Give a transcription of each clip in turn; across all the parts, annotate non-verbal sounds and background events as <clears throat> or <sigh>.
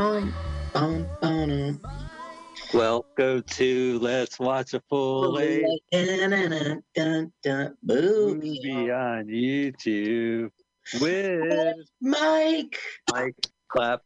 Boom, boom, boom. Um. Well, go to Let's Watch a Full Length movie. On YouTube with Mike. Mike Clap,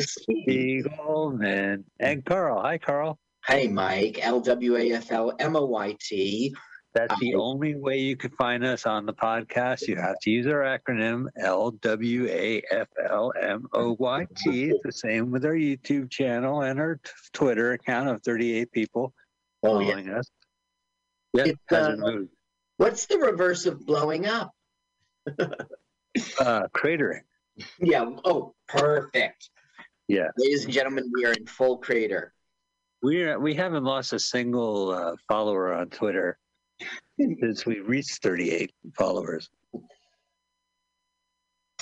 Spiegelman, and Carl. Hi, Carl. Hey, Mike. L W A F L M O Y T. That's the only way you can find us on the podcast. You have to use our acronym L W A F L M O Y T. It's the same with our YouTube channel and our t- Twitter account of 38 people Oh, yeah. following us. Yep, hasn't uh, moved. What's the reverse of blowing up? <laughs> Uh, cratering. Yeah. Oh, perfect. Yeah. Ladies and gentlemen, we are in full crater. We're, we haven't lost a single uh, follower on Twitter since we reached 38 followers.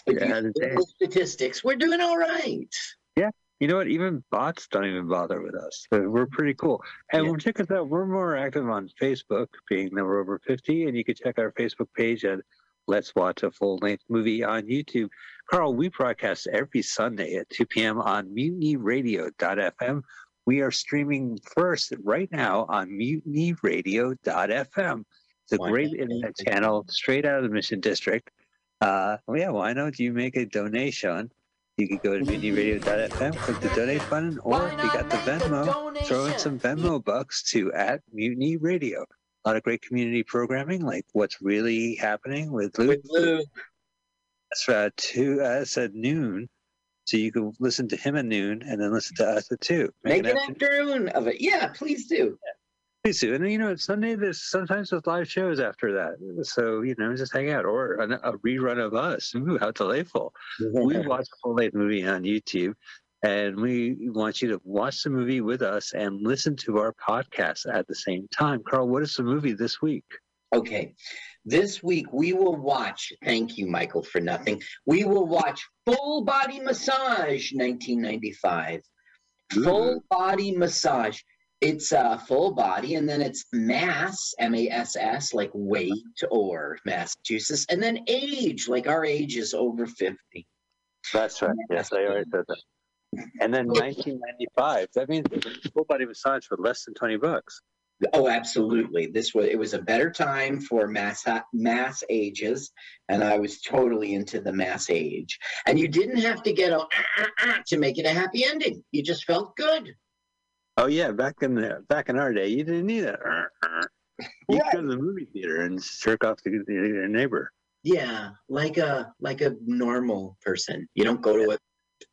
If Yeah, you look at the statistics, we're doing all right. Yeah. You know what? Even bots don't even bother with us. So we're pretty cool. And Yeah. check us out. We're more active on Facebook, being that we're over 50. And you can check our Facebook page at Let's Watch a Full Length Movie on YouTube. Carl, we broadcast every Sunday at 2 p.m. on mutinyradio.fm. We are streaming first right now on mutinyradio.fm. It's a Why great not? internet channel straight out of the Mission District. Uh, well, yeah, why don't you make a donation? You could go to mutinyradio.fm, click the donate button, or if you got the Venmo, throw in some Venmo bucks to at Mutiny Radio. A lot of great community programming, like what's really happening with Luke. With Luke. That's uh, two, uh, that's at noon. So you can listen to him at noon and then listen to us at two. Make an afternoon. afternoon of it. Yeah, please do. Please do. And you know, it's Sunday, there's sometimes there's live shows after that. So, you know, just hang out or a, a rerun of us. Ooh, how delightful. we watch a full length movie on YouTube and we want you to watch the movie with us and listen to our podcast at the same time. Carl, what is the movie this week? Okay. This week we will watch, thank you, Michael, for nothing. We will watch Full Body Massage 1995. Full Body Massage. It's uh, full body, and then it's mass, M A S S, like weight or Massachusetts, and then age, like our age is over 50. That's right. Yes, I already said that. And then 1995. That means full body massage for less than 20 bucks. Oh, absolutely. This was it was a better time for mass mass ages, and I was totally into the mass age. And you didn't have to get a "Ah, ah, ah," to make it a happy ending. You just felt good. Oh yeah, back in the back in our day, you didn't need it. You Right. go to the movie theater and jerk off to your neighbor. Yeah, like a like a normal person. You don't go to a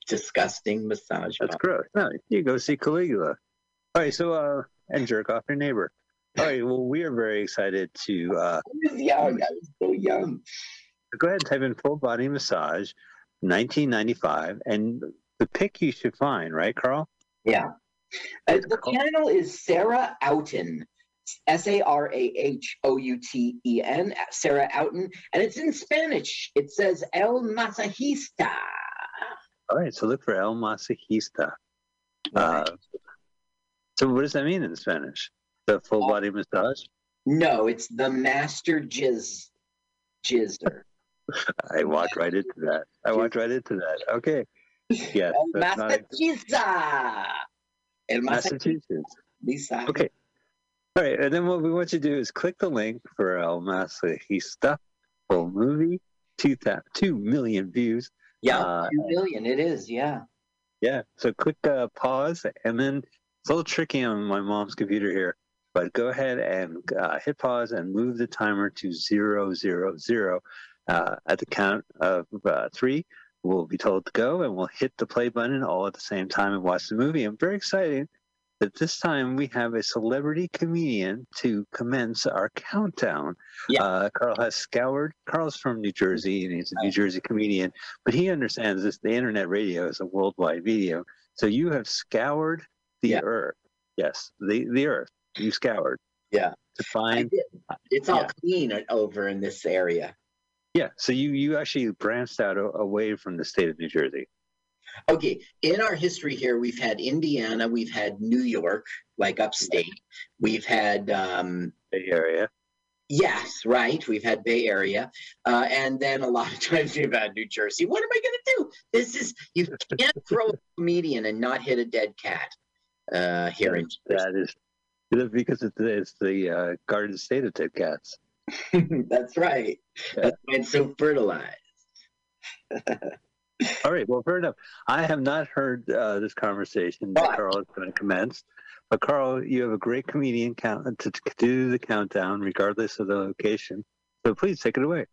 disgusting massage. That's parlor. gross. No, you go see Caligula. All right, so uh, and jerk off your neighbor. All right, well, we are very excited to uh, I was young. I was so young. go ahead and type in full body massage, 1995, and the pick you should find, right, Carl? Yeah. Uh, the panel is Sarah Outen. S A R A H O U T E N, Sarah Outen, and it's in Spanish. It says El Masajista. All right, so look for El Masajista. Uh, so what does that mean in Spanish? The full body massage? No, it's the Master Jizz Jizzer. <laughs> I walked right into that. I walked right into that. Okay. Yes. El that's not- Masajista. El Massachusetts. Masajista. Okay. All right, and then what we want you to do is click the link for El Masajista full movie, two, thou- two million views. Yeah, Uh, two million. It is. Yeah. Yeah. So click uh, pause, and then it's a little tricky on my mom's computer here, but go ahead and uh, hit pause and move the timer to zero zero zero. Uh, at the count of uh, three, we'll be told to go, and we'll hit the play button all at the same time and watch the movie. I'm very excited that this time we have a celebrity comedian to commence our countdown. Yeah. Uh, Carl has scoured. Carl's from New Jersey, and he's a New Jersey comedian but he understands this the internet radio is a worldwide video so you have scoured the Yeah. earth yes the the earth you scoured Yeah. to find. It's all Yeah. clean over in this area. Yeah so you you actually branched out away from the state of new jersey Okay, in our history here, we've had Indiana, we've had New York, like upstate. We've had, um, Bay area yes, right, we've had Bay Area. Uh, and then a lot of <laughs> times we've had New Jersey. What am I going to do? This is, you can't <laughs> throw a comedian and not hit a dead cat uh, here in Jersey. that is because it's, it's the uh, garden state of dead cats <laughs> That's right. That's why it's so fertilized. <laughs> all right well fair enough i have not heard uh, this conversation that But- carl is going to commence but carl you have a great comedian count to, to do the countdown regardless of the location so please take it away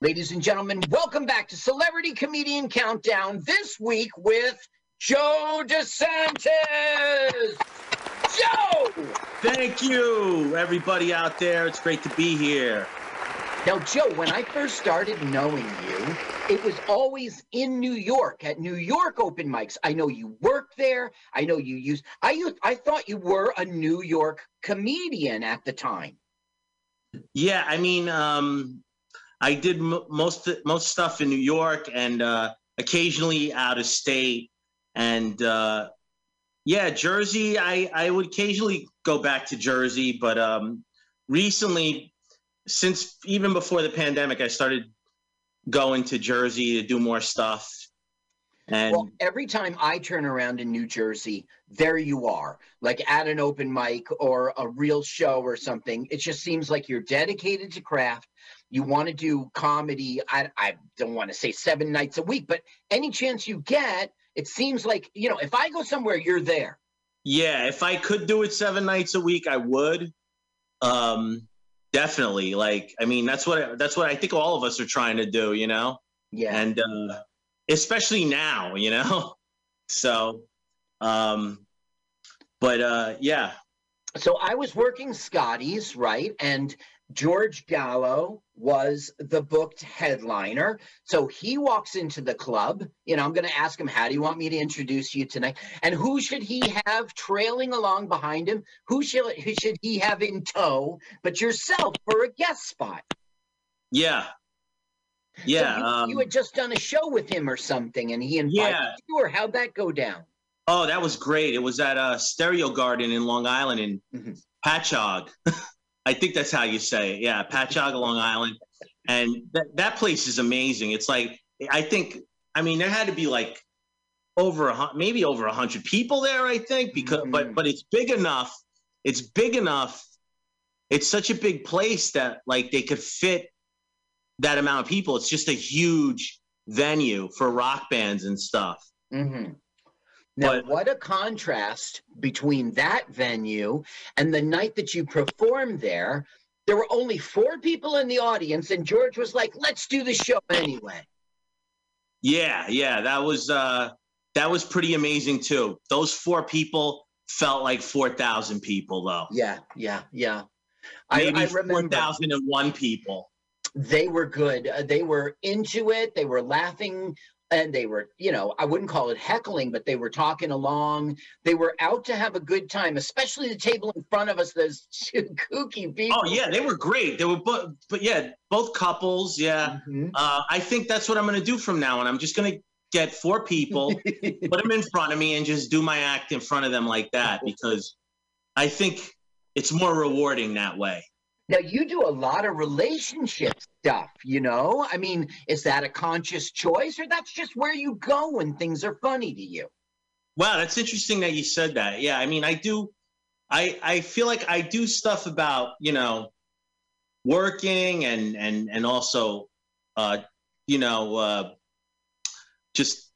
Ladies and gentlemen, welcome back to Celebrity Comedian Countdown this week with Joe DeSantis. Joe! Thank you, everybody out there. It's great to be here. Now, Joe, when I first started knowing you, it was always in New York at New York open mics. I know you worked there. I know you used. I used, I thought you were a New York comedian at the time. Yeah, I mean, um, I did m- most most stuff in New York and uh, occasionally out of state, and uh, yeah, Jersey. I I would occasionally go back to Jersey, but um, recently, since even before the pandemic, I started going to Jersey to do more stuff. And Well, every time I turn around in New Jersey, there you are, like at an open mic or a real show or something. It just seems like you're dedicated to craft. You want to do comedy. I, I don't want to say seven nights a week, but any chance you get, it seems like, you know, if I go somewhere, you're there. Yeah, if I could do it seven nights a week, I would. Um, definitely. Like, I mean, that's what that's what I think all of us are trying to do, you know, Yeah. and uh, especially now, you know. <laughs> So, um, but uh, yeah, so I was working Scotty's, right? And George Gallo was the booked headliner. So he walks into the club. You know, I'm going to ask him, How do you want me to introduce you tonight? And who should he have trailing along behind him? Who should, who should he have in tow but yourself for a guest spot? yeah, So yeah. you, um, you had just done a show with him or something, and he invited Yeah. you, or how'd that go down? oh, that was great. It was at uh, Stereo Garden in Long Island in Mhm. Patchogue. <laughs> I think that's how you say it. Yeah, Patchogue, Long Island. And that, that place is amazing. It's like, I think I mean, there had to be like over a maybe over a hundred people there. I think because, Mhm. but but it's big enough. It's big enough. It's such a big place that like they could fit that amount of people. It's just a huge venue for rock bands and stuff. hmm Now, But- what a contrast between that venue and the night that you performed there. There were only four people in the audience, and George was like, "Let's do the show anyway." Yeah, yeah, that was uh that was pretty amazing too. Those four people felt like four thousand people though. Yeah, yeah, yeah. I, Maybe I four remember thousand and one people. they were good. Uh, they were into it. They were laughing, and they were, you know, I wouldn't call it heckling, but they were talking along. They were out to have a good time, especially the table in front of us. Those <laughs> two kooky people. Oh yeah, they were great. They were both, but yeah, both couples. Yeah, Mhm. uh, I think that's what I'm gonna do from now on. I'm just gonna get four people, <laughs> put them in front of me, and just do my act in front of them like that because I think it's more rewarding that way. Now you do a lot of relationship stuff, you know? I mean, is that a conscious choice or that's just where you go when things are funny to you? Wow, that's interesting that you said that. Yeah, I mean, I do. I I feel like I do stuff about you know working and and and also uh, you know uh, just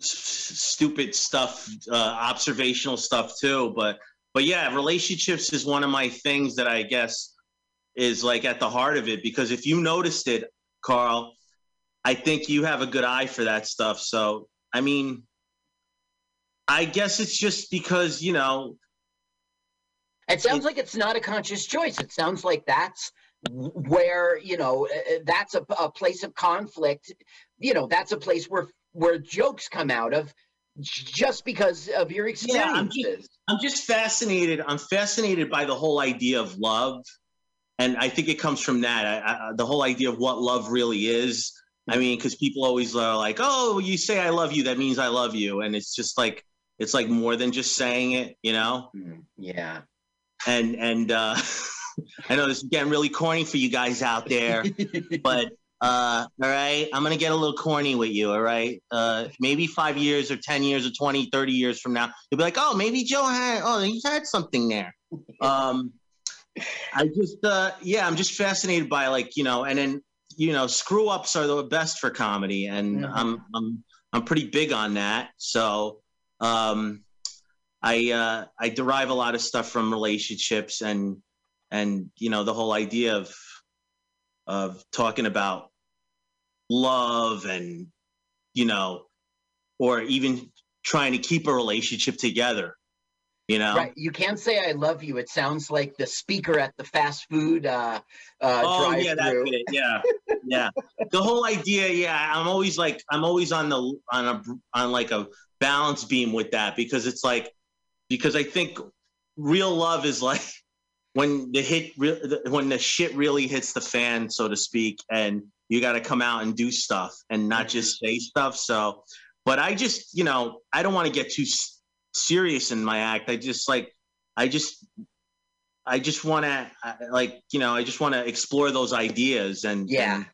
s- stupid stuff, uh, observational stuff too. But but yeah, relationships is one of my things that I guess is like at the heart of it because if you noticed it, Carl, I think you have a good eye for that stuff. So I mean. I guess it's just because you know. It sounds It- like it's not a conscious choice. It sounds like that's where, you know, uh, uh, that's a, a place of conflict. You know, that's a place where where jokes come out of just because of your Yeah, I'm just- experiences. I'm just fascinated. I'm fascinated by the whole idea of love, and I think it comes from that. I, I, the whole idea of what love really is. I mean, because people always are like, "Oh, you say I love you, that means I love you," and it's just like it's like more than just saying it, you know. Mm, yeah. And and uh, <laughs> I know this is getting really corny for you guys out there. <laughs> but uh, all right, I'm gonna get a little corny with you. All right, uh, maybe five years or ten years or 20, 30 years from now, you'll be like, oh, maybe Joe had, oh, he's had something there. <laughs> Um, I just, uh, yeah, I'm just fascinated by like, you know, and then you know, screw ups are the best for comedy, and Mhm. I'm, I'm, I'm pretty big on that. So, um, I, uh, I derive a lot of stuff from relationships and, and you know, the whole idea of of talking about love and you know or even trying to keep a relationship together you know? Right. You can't say I love you. It sounds like the speaker at the fast food uh, uh, oh yeah that's it. Yeah. Yeah. The whole idea yeah i'm always like i'm always on the on a on like a balance beam with that because it's like because i think real love is like when the hit re- when the shit really hits the fan so to speak and you got to come out and do stuff and not just say stuff so but i just you know i don't want to get too s- serious in my act i just like i just i just want to like you know i just want to explore those ideas and Yeah. and,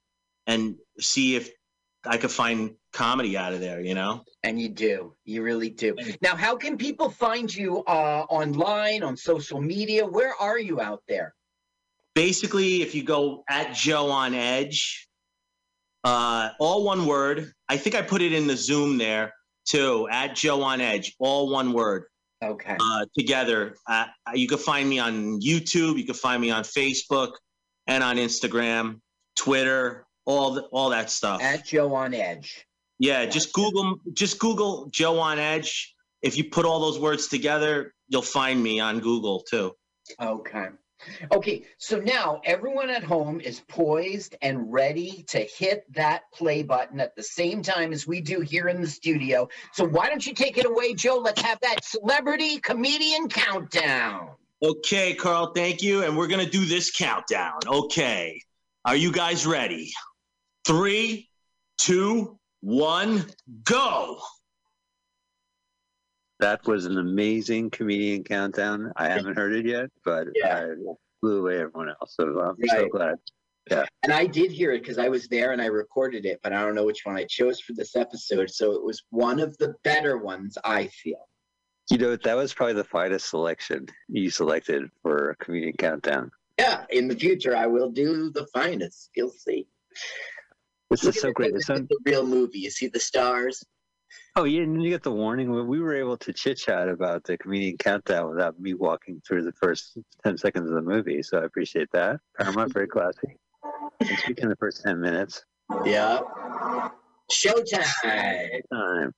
and see if i could find comedy out of there you know And you do. You really do. Now, how can people find you uh, online, on social media? Where are you out there? basically if you go at joe on edge uh all one word i think i put it in the zoom there too at joe on edge all one word Okay. uh together uh, you can find me on youtube you can find me on facebook and on instagram twitter all the, all that stuff At Joe on Edge. yeah just google just google joe on edge if you put all those words together you'll find me on google too Okay. Okay, so now everyone at home is poised and ready to hit that play button at the same time as we do here in the studio. So why don't you take it away, Joe? Let's have that celebrity comedian countdown. Okay, Carl, thank you. And we're going to do this countdown. Okay. Are you guys ready? Three, two, one, go. That was an amazing comedian countdown. I haven't heard it yet, but Yeah. I blew away everyone else. So I'm so glad. Yeah. And I did hear it because I was there and I recorded it, but I don't know which one I chose for this episode. So it was one of the better ones, I feel. You know, that was probably the finest selection you selected for a comedian countdown. Yeah, in the future, I will do the finest. You'll see. This is so great. It's on, a real movie. You see the stars? oh, yeah, and you get the warning. We- We were able to chit chat about the comedian countdown without me walking through the first 10 seconds of the movie. So I appreciate that. Paramount, very classy. And speaking of the first 10 minutes, Yeah. Showtime. time.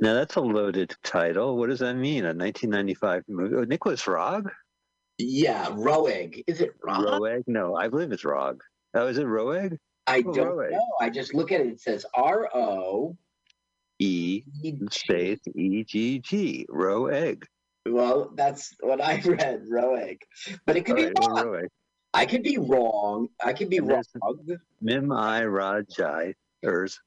Now that's a loaded title. What does that mean? A 1995 movie? Oh, Nicolas Rogg? Yeah, Roeg. Is it Roeg? Roeg? No, I believe it's Rogg. Oh, is it Roeg? I Oh, don't Roeg. know. I just look at it. It says R O E space E G G. Roeg. Well, that's what I read, Roeg. But it could be wrong. Roeg. I could be wrong. I could be wrong. Mim I Rajai. Ers.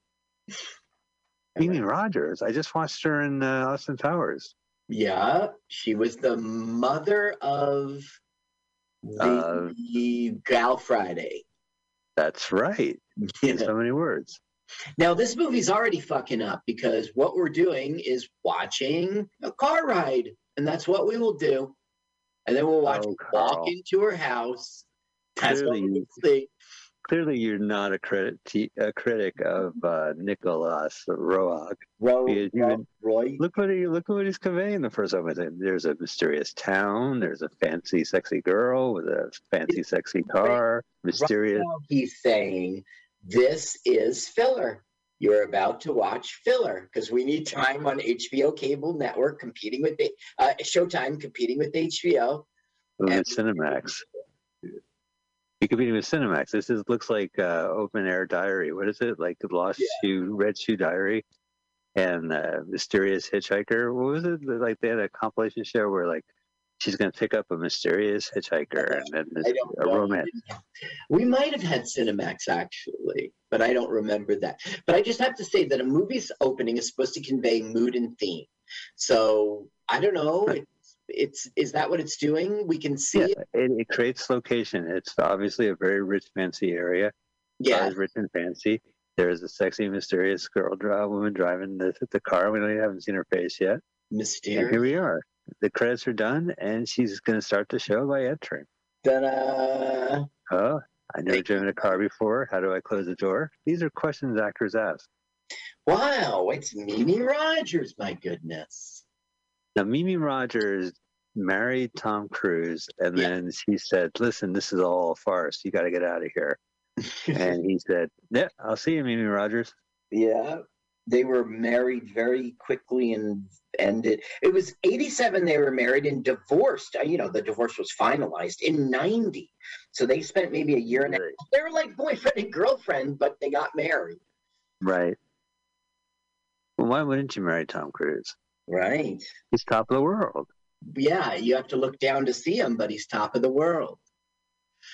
Mimi Rogers. I just watched her in uh, Austin Powers. Yeah, she was the mother of the Gal Friday. That's right. <laughs> In so many words. Now this movie's already fucking up because what we're doing is watching a car ride, and that's what we will do. And then we'll watch Oh, walk into her house. That's what we'll see. Clearly, you're not a, critic a critic of uh, Nicolas Roeg. Ro, you Ro- Roy. Look what he look what he's conveying the first time. There's a mysterious town. There's a fancy, sexy girl with a fancy, sexy car. Mysterious. Now he's saying this is filler. You're about to watch filler because we need time on HBO cable network competing with uh, Showtime competing with HBO. And- Cinemax. You could be competing with Cinemax. This is looks like uh, open air diary. What is it? Like the lost Yeah. shoe, red shoe diary, and uh, mysterious hitchhiker. What was it? Like they had a compilation show where like she's gonna pick up a mysterious hitchhiker and then there's a romance. We might have had Cinemax actually, but I don't remember that. But I just have to say that a movie's opening is supposed to convey mood and theme. So I don't know. Right. It's, it's is that what it's doing? We can see Yeah, it. it, it creates location. It's obviously a very rich, fancy area. Yeah. Cars rich and fancy. There's a sexy, mysterious girl, woman driving the, the car. We don't even haven't seen her face yet. And here we are. The credits are done, and she's going to start the show by entering. Ta-da. Oh, I never driven a car before. How do I close the door? These are questions actors ask. Wow, it's Mimi Rogers, my goodness. Now, Mimi Rogers married Tom Cruise, and Yeah. then she said, "Listen, this is all a farce. You got to get out of here." <laughs> and he said, "Yeah, I'll see you, Mimi Rogers." Yeah. They were married very quickly and ended. It was 87 they were married and divorced. Uh, You know, the divorce was finalized in 90. So they spent maybe a year and a half. They were like boyfriend and girlfriend, but they got married. Right. Well, why wouldn't you marry Tom Cruise? Right. He's top of the world. Yeah, you have to look down to see him, but he's top of the world.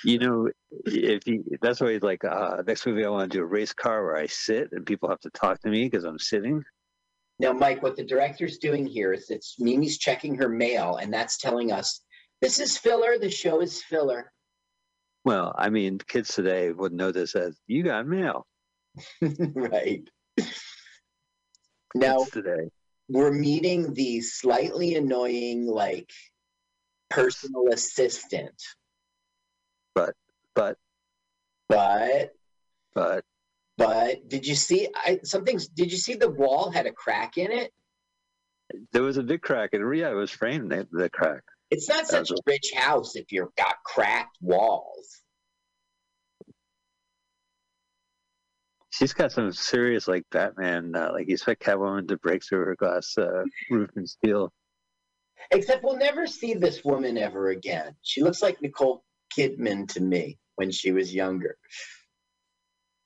You know, if you, that's why he's like, uh, next movie I want to do a race car where I sit and people have to talk to me because I'm sitting. Now, Mike, what the director's doing here is it's Mimi's checking her mail, and that's telling us this is filler. The show is filler. Well, I mean, kids today would know this as you got mail. <laughs> right. Now, Kids today. We're meeting the slightly annoying, like, personal assistant, But, but but, but but did you see I, something? Did you see the wall had a crack in it? there was a big crack and yeah, it was framed, the, the crack. It's not such a rich house if you've got cracked walls. She's got some serious, like, Batman, uh, like, you expect Catwoman to break through her glass uh, roof and steel. Except we'll never see this woman ever again. She looks like Nicole Kidman to me when she was younger.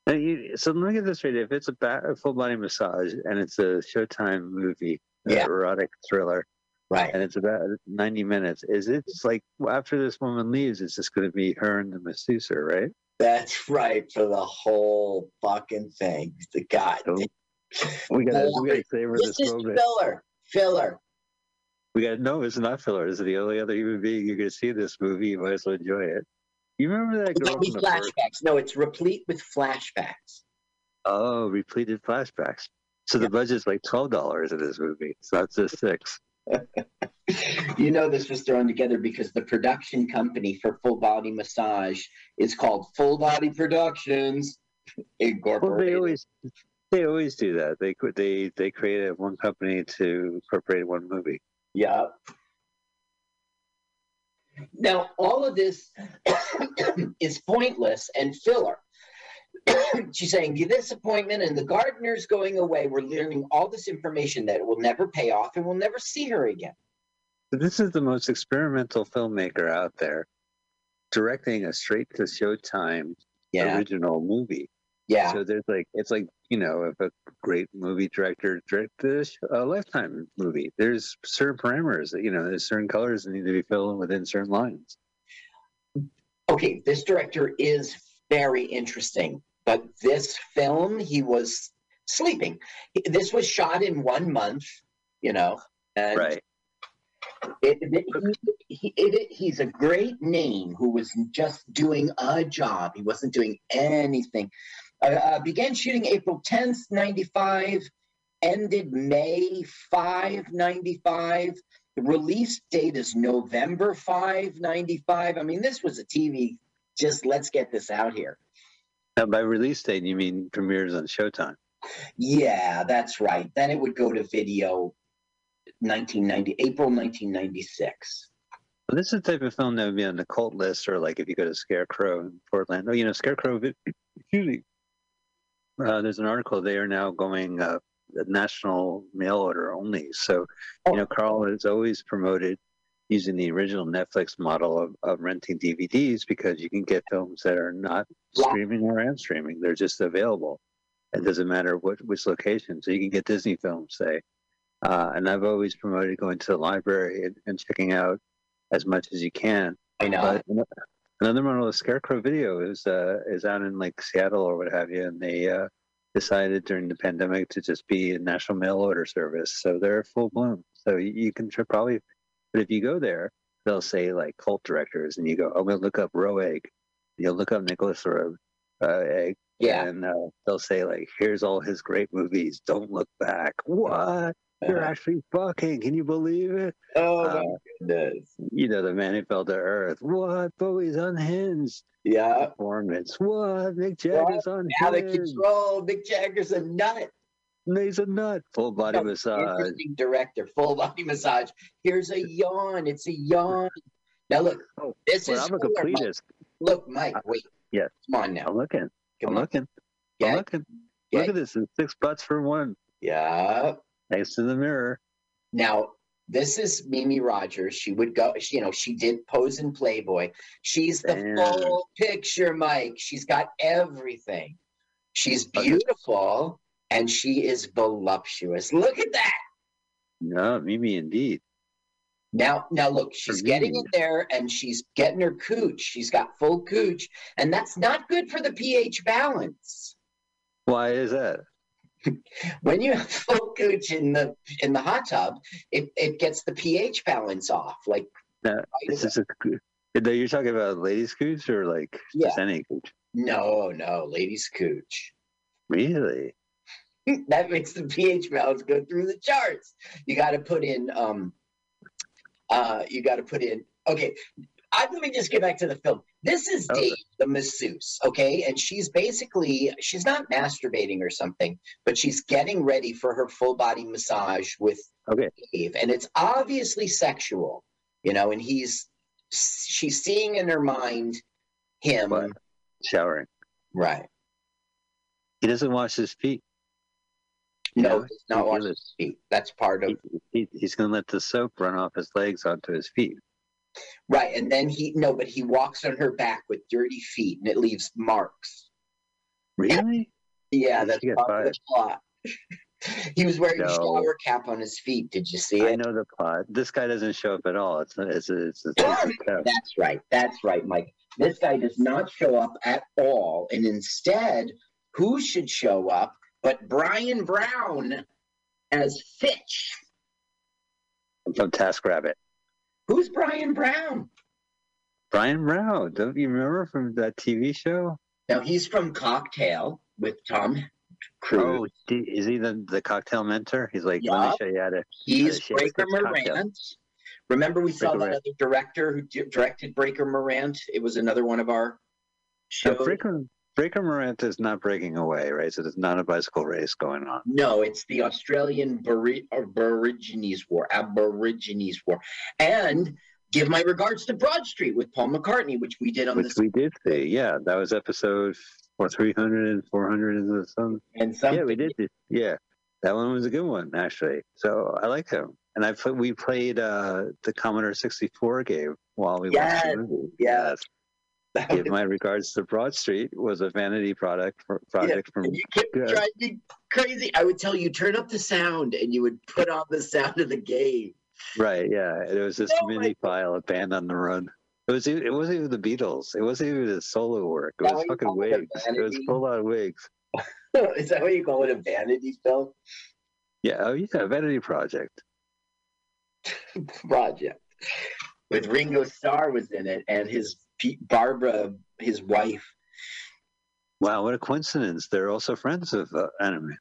You, so let me get this straight. If it's a, ba- a full body massage and it's a Showtime movie, Yeah. erotic thriller, Right. and it's about 90 minutes, is it just like well, after this woman leaves, it's just going to be her and the masseuse, right? That's <laughs> right for the whole fucking thing. The God. So we got to we got to savor This this is moment. filler. Filler. We got to no, it's not filler. This is the only other human being you're going to see in this movie. You might as well enjoy it. You remember that girl the flashbacks. No, it's replete with flashbacks. Oh, repleted flashbacks. So the budget's like twelve dollars in this movie. It's not just six. <laughs> you know this was thrown together because the production company for full body massage is called Full Body Productions Well, they always they always do that. They they they created one company to incorporate one movie. Yeah. Now, all of this <coughs> is pointless and filler. <coughs> She's saying, this appointment and the gardener's going away. We're learning all this information that will never pay off and we'll never see her again. This is the most experimental filmmaker out there, directing a straight to Showtime Yeah. original movie. Yeah. So there's like it's like you know if a great movie director directed a Lifetime movie, there's certain parameters that you know there's certain colors that need to be filled in within certain lines. okay, this director is very interesting, but this film, he was sleeping. This was shot in one month, you know, and Right. it, it, he, it, he's a great name who was just doing a job. He wasn't doing anything. Uh, uh, began shooting April 10th, 95, ended May 5, 95. The release date is November 5, 95. I mean, this was a TV, just let's get this out here. Now, by release date, you mean premieres on Showtime. Yeah, that's right. Then it would go to video 1990, April 1996. Well, this is the type of film that would be on the cult list, or like if you go to Scarecrow in Portland. Oh, you know, Scarecrow. Excuse me. Uh, there's an article. They are now going uh, national mail order only. So, you know, Carl has always promoted using the original Netflix model of, of renting DVDs because you can get films that are not streaming or and streaming. They're just available. It doesn't matter what which location. So you can get Disney films, say. Uh, and I've always promoted going to the library and, and checking out as much as you can. I know. But another one of the Scarecrow video is uh, is out in like Seattle or what have you, and they uh, decided during the pandemic to just be a national mail order service. So they're full bloom. So you, you can tr- probably, but if you go there, they'll say like cult directors, and you go, I'm gonna look up Roeg. You'll look up Nicolas Roeg. Uh, Egg, yeah. and uh, they'll say like, "Here's all his great movies. Don't look back." What? You're actually fucking. Can you believe it? oh uh, my goodness. You know, the man who fell to earth. What? Bowie's unhinged. Yeah. Performance. What? Mick Jagger's unhinged. Out of control. Mick Jagger's a nut. He's a nut. Full body No, massage. Interesting director. Full body <laughs> massage. Here's a yawn. It's a yawn. Now look, Oh, this Well, is I'm a filler, Mike. Look, Mike. Uh, wait. Yes. Come on now. I'm looking. Come I'm on. looking. Yeah. I'm looking. Yeah. Look at this. It's six butts for one. Yeah. Next to the mirror. Now, this is Mimi Rogers. She would go, she, you know, she did pose in Playboy. She's the Damn. full picture, Mike. She's got everything. She's Okay. beautiful and she is voluptuous. Look at that. No, Mimi indeed. Now, now look, she's getting in there and she's getting her cooch. She's got full cooch, and that's not good for the pH balance. Why is that? <laughs> When you have full cooch in the in the hot tub, it, it gets the pH balance off. Like No, This is a. You're talking about ladies' cooch or like just any cooch? no, no, ladies cooch. Really? <laughs> that makes the pH balance go through the charts. You got to put in um uh you got to put in okay. I, let me just get back to the film. This is Okay. Dave, the masseuse, okay? And she's basically she's not masturbating or something, but she's getting ready for her full body massage with Okay. Dave, and it's obviously sexual, you know. And he's she's seeing in her mind him, What? Showering. right? He doesn't wash his feet. No, he's not he washing his feet. That's part of He, he, he's going to let the soap run off his legs onto his feet. Right, and then he no, but he walks on her back with dirty feet, and it leaves marks. Really? Yeah, that's part of the plot. <laughs> he was wearing a shower cap on his feet. Did you see I know the plot. This guy doesn't show up at all. It's a, it's a, it's it's. <clears throat> That's right. That's right, Mike. This guy does not show up at all, and instead, who should show up but Bryan Brown as Fitch? from TaskRabbit. Who's Bryan Brown? Bryan Brown. Don't you remember from that TV show? Now he's from Cocktail with Tom oh, Cruise. Oh, is he the, the cocktail mentor? He's like, let me show you how to. he's shake Breaker. Morant. Remember we saw that Morant. other director who di- directed Breaker Morant? It was another one of our Now, shows. Breaker, Breaker Morant is not breaking away, right? So there's not a bicycle race going on. No, it's the Australian Bori- Aborigines War, Aborigines War, and give my regards to Broad Street with Paul McCartney, which we did on Which this we did see. Yeah, that was episode or 300 and 400 and some. and some. Yeah, we did. this. Yeah, that one was a good one actually. So I like him. And I put, we played uh, the Commodore 64 game while we watched Yes, the movie. yes. Give my regards to Broad Street was a vanity product for, project from you kept Yeah. driving me crazy. I would tell you turn up the sound, and you would put on the sound of the game. right. Yeah, it was this Oh mini file of Band on the Run. It was it wasn't even the Beatles. It wasn't even the solo work. It was fucking call it, wigs. It was full on wigs. <laughs> Is that what you call it? A vanity film Yeah. Oh yeah, vanity project. <laughs> project with Ringo Starr was in it, and his Barbara, his wife. Wow, what a coincidence! They're also friends of uh, anime.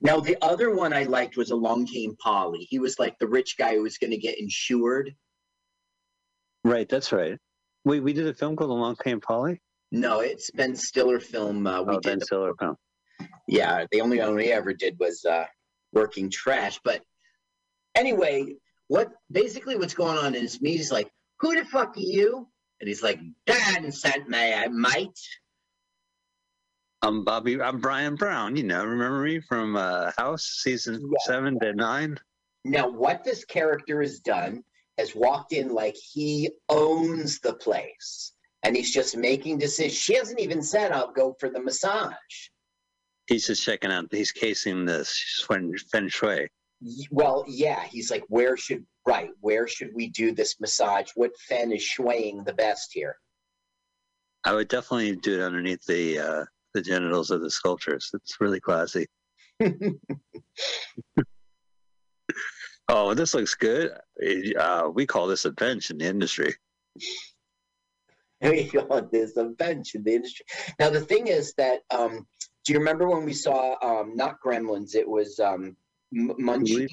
Now the other one I liked was Along Came Polly. He was like the rich guy who was going to get insured. Right, that's right. Wait, we did a film called Along Came Polly. No, it's Ben Stiller film. Uh, we oh, Ben. Stiller film. Yeah, the only one we ever did was uh, Working Trash. But anyway, what basically what's going on is me. He's like, "Who the fuck are you?" And he's like, "Dan sent me, I might." I'm Bobby. I'm Bryan Brown. You know, remember me from uh, House season Yeah. seven to nine? Now, what this character has done has walked in like he owns the place, and he's just making decisions. She hasn't even said, "I'll go for the massage." He's just checking out. He's casing this feng, feng shui. Well, yeah, he's like, "Where should right? Where should we do this massage? What fen is swaying the best here?" I would definitely do it underneath the uh, the genitals of the sculptures. It's really classy. <laughs> Oh, this looks good. Uh, we call this a bench in the industry. we call this a bench in the industry. Now the thing is that um, do you remember when we saw um, not Gremlins? It was um, M- Munchies,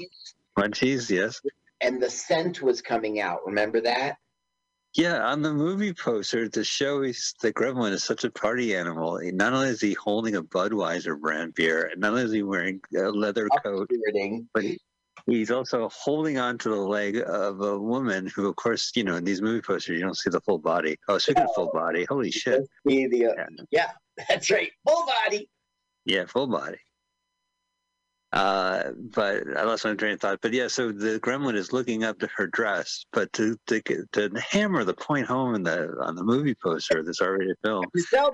Munchies, yes. And the scent was coming out. Remember that? Yeah, on the movie poster the show is the gremlin is such a party animal. Not only is he holding a Budweiser brand beer, and not only is he wearing a leather coat, but he's also holding on to the leg of a woman who, of course, you know, in these movie posters, you don't see the full body. Oh, speaking of full body, holy shit. The, uh, Yeah, yeah, <laughs> that's right, full body. yeah full body. Uh, but I lost my train of thought. But yeah, so the gremlin is looking up to her dress, but to to, to hammer the point home in the on the movie poster of this R-rated film,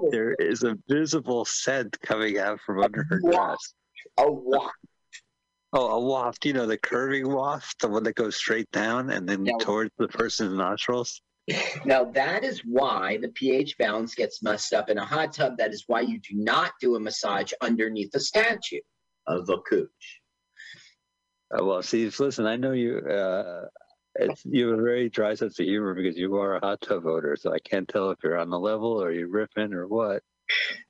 there is a visible scent coming out from under her dress. A waft. Oh, a waft, you know, the curving waft, the one that goes straight down and then Yeah. towards the person's nostrils. Now that is why the pH balance gets messed up in a hot tub. That is why you do not do a massage underneath a statue of a cooch. Uh, well, see, listen, I know you. Uh, it's, you have a very dry sense of humor because you are a hot tub owner, so I can't tell if you're on the level or you're ripping or what.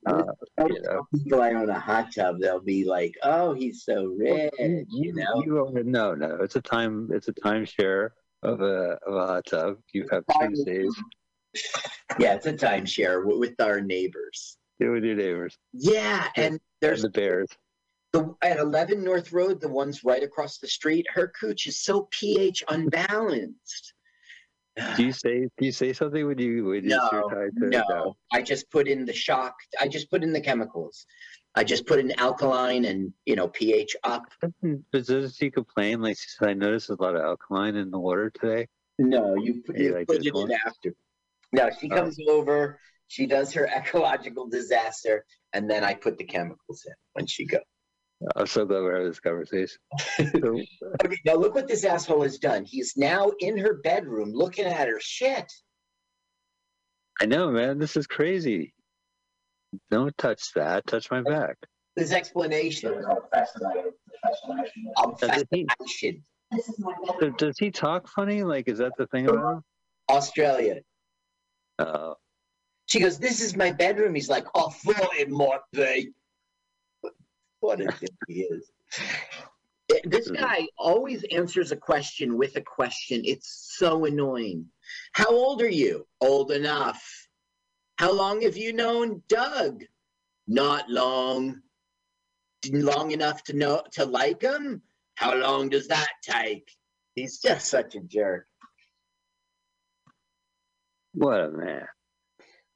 Uh, you know. People I own a hot tub, they'll be like, "Oh, he's so rich," you know. you it. No, no, it's a time. It's a timeshare of a of a hot tub. You have Tuesdays <laughs> Yeah, it's a timeshare with our neighbors. with your neighbors Yeah, and and there's the bears. The at 11 North Road, the ones right across the street. Her cooch is so pH unbalanced. Do you say do you say something when you when you No, to No, I just put in the shock. I just put in the chemicals. I just put in alkaline and you know pH up. Does she complain? Like she said, I noticed a lot of alkaline in the water today. No, you, put- you like put it in one? after. No, she Oh. comes over. She does her <laughs> ecological disaster, and then I put the chemicals in when she goes. I'm <laughs> so glad we're having this conversation. So, Okay, now look what this asshole has done. He's now in her bedroom looking at her shit. I know, man. This is crazy. Don't touch that. Touch my back. His explanation. I'm Now, does, he, fascination. does- does he talk funny? Like, is that the thing about him? Australia. Uh, She goes, "This is my bedroom." He's like, "I thought it might be." What a dick he is. This guy always answers a question with a question. It's so annoying. How old are you? Old enough. How long have you known Doug? Not long. Long enough to know to like him? How long does that take? He's just such a jerk. what a man.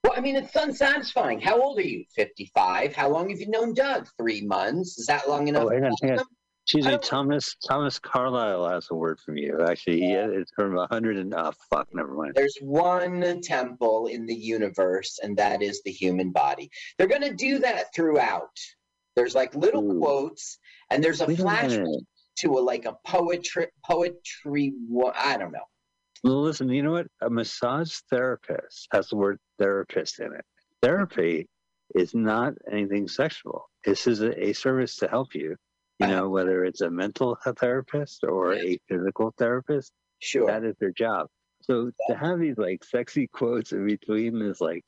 Well, I mean, it's unsatisfying. How old are you? 55. How long have you known Doug? Three months. Is that long enough? Oh, hang on, hang on. Excuse me, Thomas Thomas Carlyle has a word from you. Actually, he it's from a hundred and oh fuck, never mind. There's one temple in the universe, and that is the human body. They're going to do that throughout. There's like little Ooh. quotes, and there's a Wait a flash to a like a poetry poetry. I don't know. Well, listen, you know what? A massage therapist has the word therapist in it. Therapy is not anything sexual. This is a, a service to help you. You know, whether it's a mental therapist or a physical therapist, Sure. that is their job. So to have these like sexy quotes in between is like,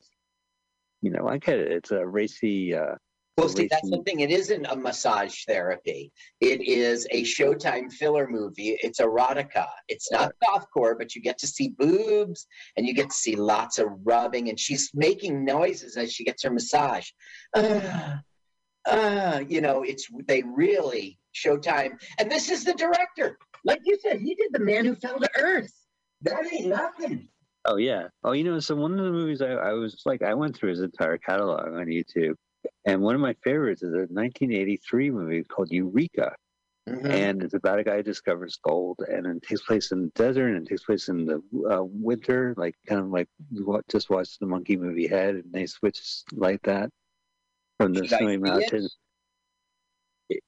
you know, I get it. It's a racy. Uh, Well, see, that's the thing. It isn't a massage therapy. It is a Showtime filler movie. It's erotica. It's not softcore, but you get to see boobs and you get to see lots of rubbing. And she's making noises as she gets her massage. Uh, <sighs> uh, you know, it's they really Showtime. And this is the director. Like you said, he did The Man Who Fell to Earth. That ain't nothing. Oh yeah. Oh, you know, so one of the movies I, I was like, I went through his entire catalog on YouTube, and one of my favorites is a 1983 movie called Eureka, Mhm. and it's about a guy who discovers gold, and it takes place in the desert, and it takes place in the uh, winter, like kind of like you wa- just watched the monkey movie Head, and they switch like that from the Should snowy mountains.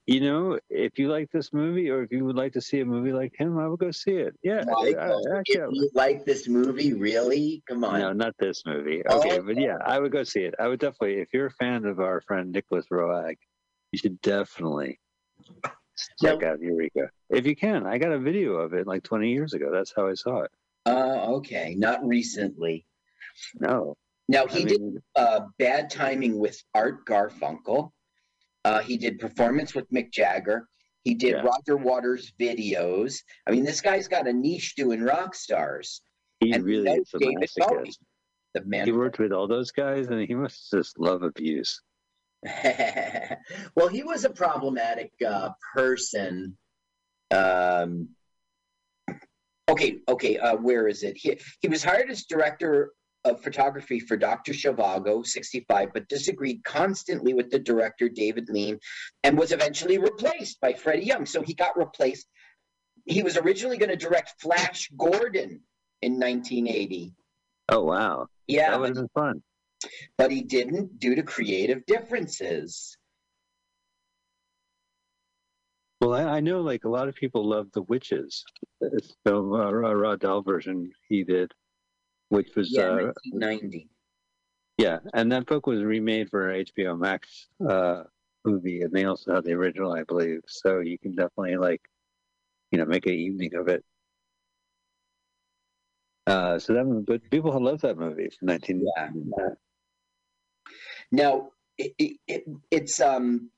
You know, if you like this movie, or if you would like to see a movie like him, I would go see it. Yeah, Michael, I- I if you like this movie, really? Come on. No, not this movie. Oh, Okay, but yeah, I would go see it. I would definitely, if you're a fan of our friend Nicolas Roeg, you should definitely check out Eureka. If you can, I got a video of it like 20 years ago. That's how I saw it. Uh, okay, not recently. No, Now he did uh, bad timing with Art Garfunkel. Uh, he did performance with Mick Jagger. He did Yeah. Roger Waters videos. I mean, this guy's got a niche doing rock stars. he and really is a David Bowie, the man. He worked with all those guys, and he must just love abuse. <laughs> well, he was a problematic uh, person. Um, okay, okay. Uh, where is it? He, he was hired as director of photography for Dr. Zhivago, 65, but disagreed constantly with the director, David Lean, and was eventually replaced by Freddie Young. So he got replaced. He was originally going to direct Flash Gordon in 1980. Oh wow, Yeah, that would but, have been fun. but he didn't due to creative differences. Well, I, I know like a lot of people love The Witches. It's the uh, Ra- Rod Dahl version he did, which was Yeah, uh, 1990. Yeah, and that book was remade for HBO Max uh, movie, and they also had the original, I believe. So you can definitely like, you know, make an evening of it. Uh, so that, but people love that movie from nineteen. Yeah. Now, it, it, it, it's um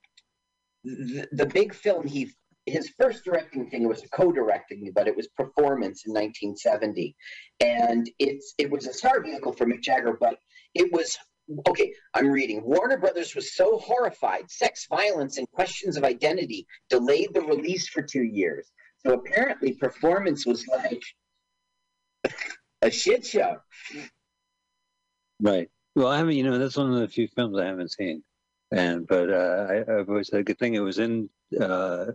the, the big film he his first directing thing was co-directing, but it was performance in 1970, and it's it was a star vehicle for Mick Jagger, but it was okay. I'm reading. Warner Brothers was so horrified, sex violence and questions of identity delayed the release for two years. So apparently, performance was like a shit show. Right. Well, I haven't. You know, that's one of the few films I haven't seen, and but uh, I, I've always had a good thing. It was in uh,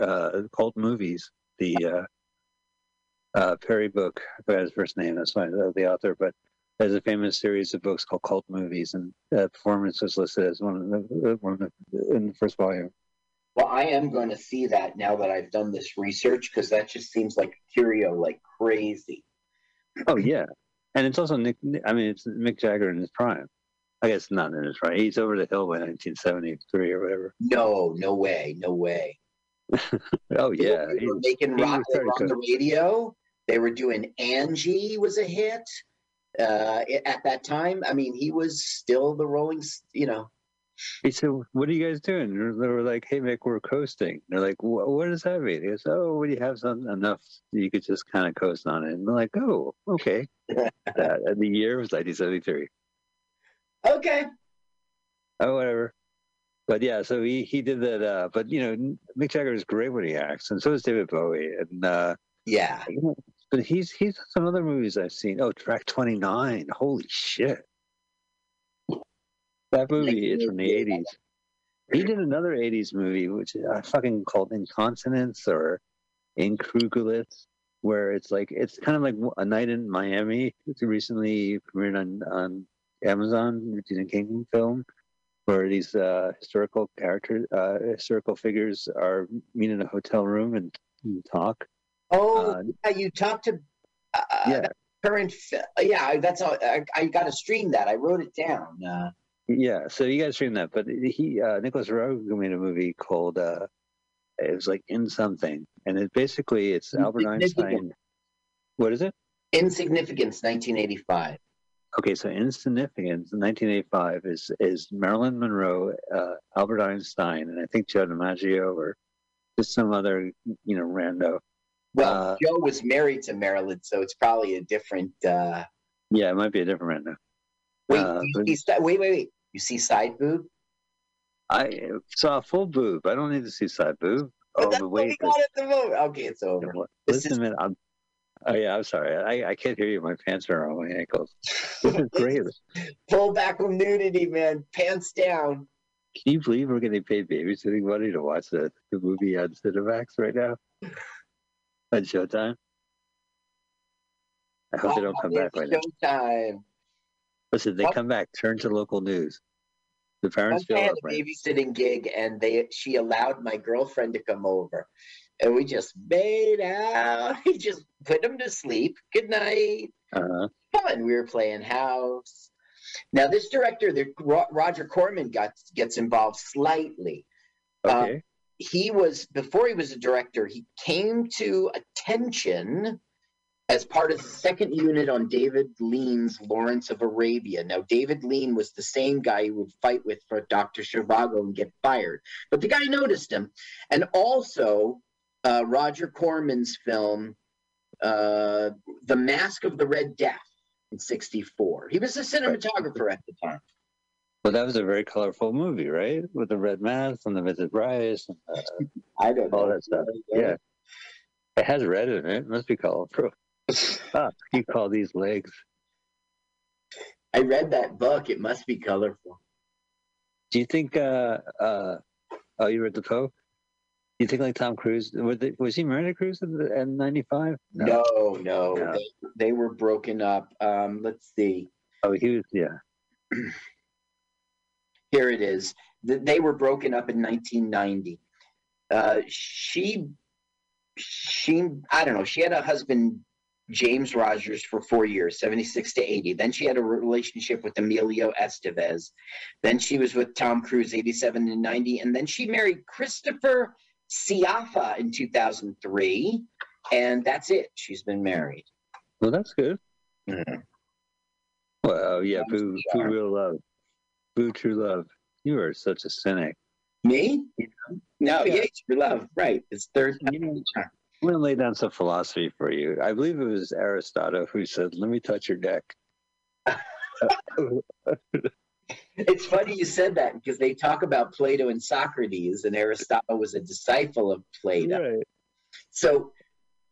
uh, cult movies. The uh, uh, Peary book. I forgot his first name. That's fine. The, the author, but there's a famous series of books called Cult Movies, and uh, Performance was listed as one of the one of the, in the first volume. Well, I am going to see that now that I've done this research because that just seems like curio like crazy. Oh yeah, and it's also Nick. I mean, it's Mick Jagger in his prime. I guess not in his prime. He's over the hill by 1973 or whatever. No, no way, no way. <laughs> Oh yeah, they were making rock was they were very on the radio. They were doing Angie was a hit. uh, at that time. I mean, he was still the Rolling, you know. He said, "What are you guys doing?" They're- They were like, "Hey, Mick, we're coasting." They're like, "What does that mean?" He goes, "Oh, when you have some enough, you could just kind of coast on it." And they're like, "Oh, okay." that, <laughs> and the year was 1973. Okay. Oh, whatever. But yeah, so he he did that. Uh, but you know, Mick Jagger is great when he acts, and so is David Bowie. And uh, Yeah. <laughs> but he's he's done some other movies I've seen. Oh, Track 29. Holy shit! That movie is from the 80s. He did another 80s movie, which I fucking called Incontinence or Incrugulis, where it's like, it's kind of like A Night in Miami. It's recently premiered on, on Amazon, Regina King film, where these uh, historical characters, uh, historical figures are meet in a hotel room and, and talk. Oh, Uh, yeah, you talked to. Uh, yeah, Current. Yeah, that's all. I, I got to stream that. I wrote it down. Uh, yeah. So you guys stream that, but he, uh, Nicolas Roeg made a movie called, uh, it was like In Something, and it basically it's Albert Einstein. What is it? Insignificance, 1985. Okay, so Insignificance, 1985, is is Marilyn Monroe, uh, Albert Einstein, and I think Joe DiMaggio or just some other, you know, rando. Well, Uh, Joe was married to Marilyn, so it's probably a different. Uh, Yeah, it might be a different rando. wait, Uh, but- wait, wait, wait. You see side boob? I saw full boob. I don't need to see side boob. But Oh, that's but what we wait, got at the moment. Okay, it's over. listen is- minute. I'm, oh yeah, I'm sorry. I, I can't hear you. My pants are on my ankles. This is great. Pull back with nudity, man. Pants down. Can you believe we're getting paid babysitting money to watch the, the movie on Cinemax right now? On Showtime? I hope they don't come Oh, back right now. Showtime. Listen, they come back, turn to local news. The parents I feel had a babysitting gig, and they she allowed my girlfriend to come over, and we just made out. <laughs> He just put him to sleep. Good night. Uh-huh. Fun. We were playing house. Now this director, the Roger Corman, got gets involved slightly. Uh, Okay. he was before he was a director he came to attention as part of the second unit on david lean's lawrence of arabia now david lean was the same guy who would fight with for dr Zhivago and get fired but the guy noticed him and also uh, roger corman's film uh, the mask of the red death in 64 he was a cinematographer at the time Well, that was a very colorful movie, right? With the red mask and the Vincent Price and uh, i don't know all that stuff. Yeah. It has red in it. It must be colorful. <laughs> Ah, you call these legs. i read that book it must be colorful Do you think, uh, uh, oh, you read the Poe? You think like Tom Cruise, was, it, was he to Cruise in, 95? No, no, No. They, they were broken up. Um, let's see. Oh, he was, yeah. <clears throat> Here it is. Th- They were broken up in 1990. Uh, she, she, I don't know. She had a husband, James Rogers, for four years, 76 to 80. Then she had a relationship with Emilio Estevez. Then she was with Tom Cruise, 87 to 90. And then she married Christopher Ciaffa in 2003. And that's it. She's been married. Well, that's good. Mhm. Well, yeah, boo, boo, real love. Boo, true love. You are such a cynic. Me? No, Yeah. yeah, true love. Right. It's third. You know, I'm going to lay down some philosophy for you. I believe it was Aristotle who said, let me touch your neck. <laughs> <laughs> It's funny you said that because they talk about Plato and Socrates, and Aristotle was a disciple of Plato. Right. So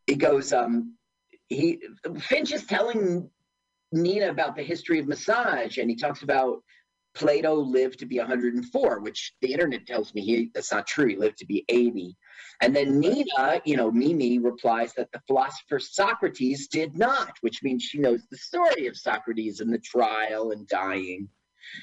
he goes, um, he Finch is telling Nina about the history of massage, and he talks about Plato lived to be 104, which the internet tells me he that's not true. He lived to be 80. And then Nina, you know, Mimi replies that the philosopher Socrates did not, which means she knows the story of Socrates and the trial and dying.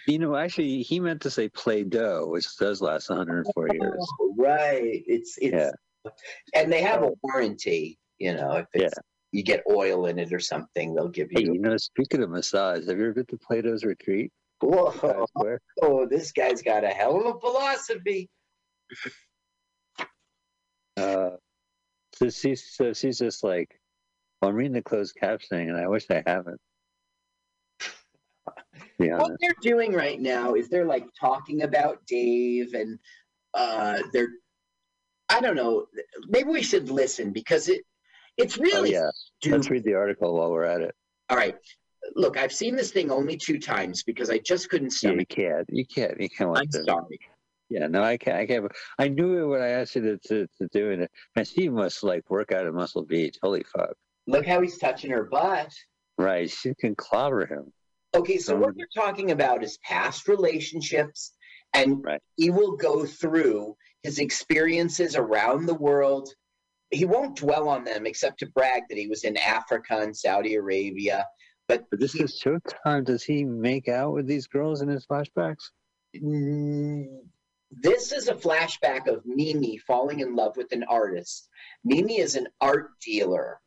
You know, actually, he meant to say play doh, which does last 104 years. Right. It's it's Yeah. and they have a warranty, you know, if it's you get oil in it or something, they'll give Hey, you you know, speaking of massage, have you ever been to Plato's retreat? Whoa, oh, this guy's got a hell of a philosophy. Uh, so she's so she's just like, well, I'm reading the closed captioning, and I wish I haven't. Be what they're doing right now is they're like talking about Dave and uh they're I don't know, maybe we should listen because it it's Oh really yeah. stupid. Let's read the article while we're at it. All right. Look, I've seen this thing only two times because I just couldn't Yeah, you can't. You can't. You can't I'm them. sorry. Yeah, no, I can't. I can't. I knew it when I asked you to, to, to do it. And she must like work out at Muscle Beach. Holy fuck. Look how he's touching her butt. Right. She can clobber him. Okay, so what we're talking about is past relationships, and Right. he will go through his experiences around the world. He won't dwell on them except to brag that he was in Africa and Saudi Arabia. But But this he- is Showtime. Does he make out with these girls in his flashbacks? Mm, this is a flashback of Mimi falling in love with an artist. Mimi is an art dealer.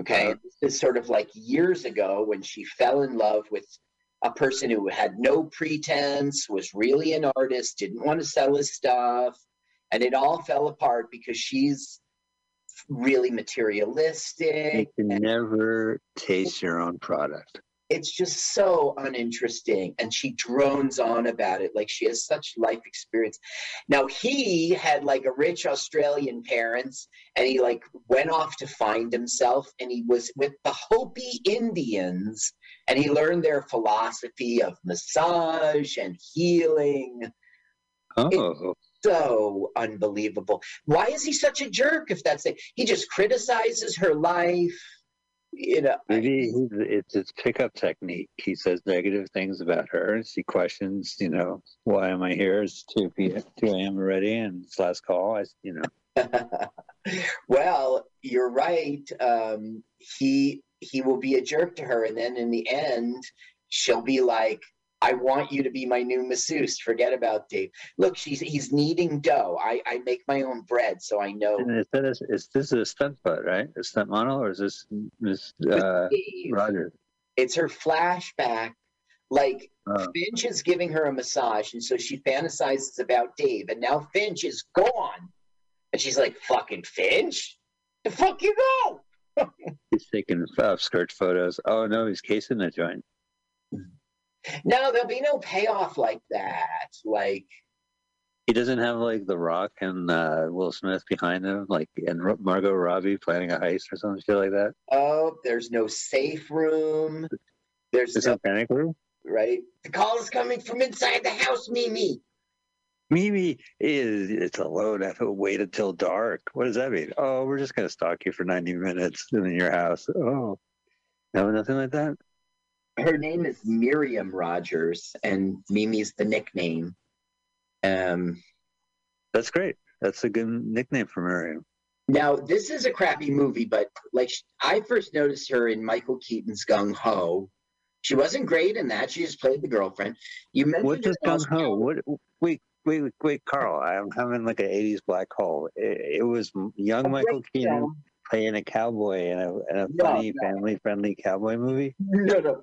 Okay. Uh-huh. This is sort of like years ago when she fell in love with a person who had no pretense, was really an artist, didn't want to sell his stuff. And it all fell apart because she's really materialistic. You can never taste your own product. It's just so uninteresting and she drones on about it like she has such life experience. Now he had like a rich australian parents and he like went off to find himself and he was with the hopi indians and he learned their philosophy of massage and healing. Oh, so unbelievable. Why is he such a jerk if that's it? He just criticizes her life you know maybe he's, it's his pickup technique. He says negative things about her. She questions, you know, why am I here? It's 2 p.m. 2 a.m. already and it's last call. I, you know, <laughs> well, you're right. Um, he he will be a jerk to her, and then in the end, she'll be like, "I want you to be my new masseuse. Forget about Dave. Look, she's he's kneading dough. I I make my own bread, so I know." and is, that a, is this a stunt butt, right? A stunt model or is this Miss uh, Dave, Rogers? it's her flashback. Like Oh. Finch is giving her a massage, and so she fantasizes about Dave, and now Finch is gone, and she's like, "Fucking Finch, the fuck you go." <laughs> He's taking uh, skirt photos. Oh no, he's casing the joint. No, there'll be no payoff like that. Like, He doesn't have like The Rock and uh, Will Smith behind him, like and Ro- Margot Robbie planning a heist or some shit like that. oh, there's no safe room. There's Is no, Panic Room? right. The call is coming from inside the house, Mimi. Mimi is it's alone. I have to wait until dark. What does that mean? Oh, we're just gonna stalk you for ninety minutes in your house. Oh, no, nothing like that. Her name is Miriam Rogers, and Mimi's the nickname. Um, That's great. That's a good nickname for Miriam. now this is a crappy movie, but like I first noticed her in Michael Keaton's Gung Ho. She wasn't great in that. She just played the girlfriend. You mentioned What does her in Gung Ho? What? Wait, wait, wait, wait, Carl. I'm having like an '80s black hole. It, it was young A Michael Keaton film. Playing a cowboy in a, in a No, funny, no. family-friendly cowboy movie. <laughs> no, no.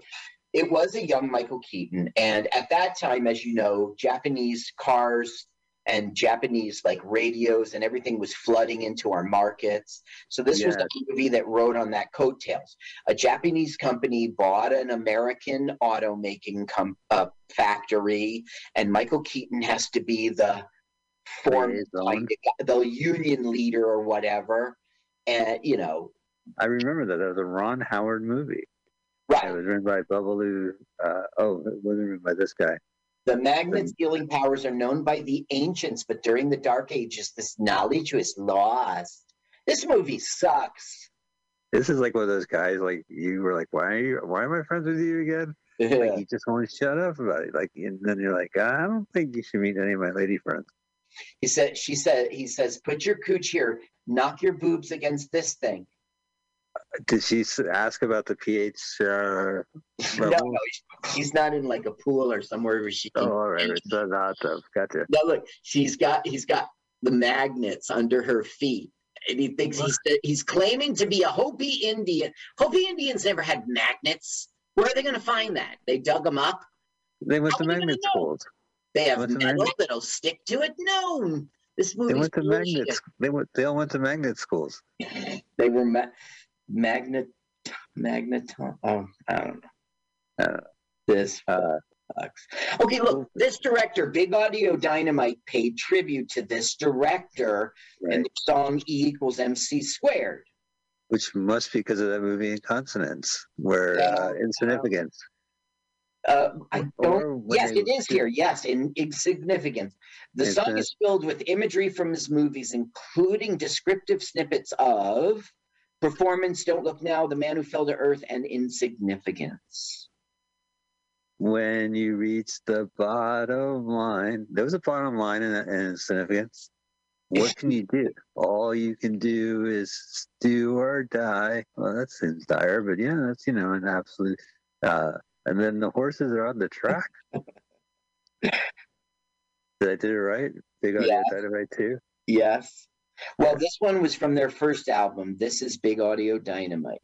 It was a young Michael Keaton. And at that time, as you know, Japanese cars and Japanese like radios and everything was flooding into our markets. So this was Yeah. the movie that rode on that coattails. A Japanese company bought an American automaking com- uh, factory, and Michael Keaton has to be the form, like, the union leader or whatever. And you know, I remember that. That was a Ron Howard movie. right? It was written by Babaloo. Uh, oh, it wasn't written by this guy. The magnet's healing powers are known by the ancients, but during the Dark Ages, this knowledge was lost. This movie sucks. This is like one of those guys. Like you were like, why are you? Why am I friends with you again? Like you just won't shut up about it. Like and then you're like, I don't think you should meet any of my lady friends. he said, she said, he says, put your cooch here, knock your boobs against this thing. Did she ask about the pH? Uh, <laughs> No, no, he's not in like a pool or somewhere where she can. oh, all right. It's hot tub. Gotcha. No, look, she's got, he's got the magnets under her feet. And he thinks he's he's claiming to be a Hopi Indian. Hopi Indians never had magnets. Where are they going to find that? They dug them up. They went How to are you gonna magnet schools. They have What's metal that'll stick to it. No, this movie. They went to magnet. sch- They went. They all went to magnet schools. <laughs> They were ma- magnet, magnet. Oh, I don't know. Uh, this. Uh, sucks. Okay, look, this director, Big Audio Dynamite, paid tribute to this director in Right. the song E equals MC squared. Which must be because of that movie Inconsonance, where Yeah. uh, Insignificance. Uh, I don't. Yes, it is here. Yes, in insignificance. The It song says- is filled with imagery from his movies, including descriptive snippets of performance, Don't Look Now, The Man Who Fell to Earth, and Insignificance. When you reach the bottom line, there was a bottom line in, in Insignificance. What <laughs> can you do? All you can do is do or die. Well, that seems dire, but yeah, that's you know an absolute. Uh, and then the horses are on the track. <laughs> Did I do it right? Big audio Yeah. dynamite too. Yes. Well, this one was from their first album. This is Big Audio Dynamite.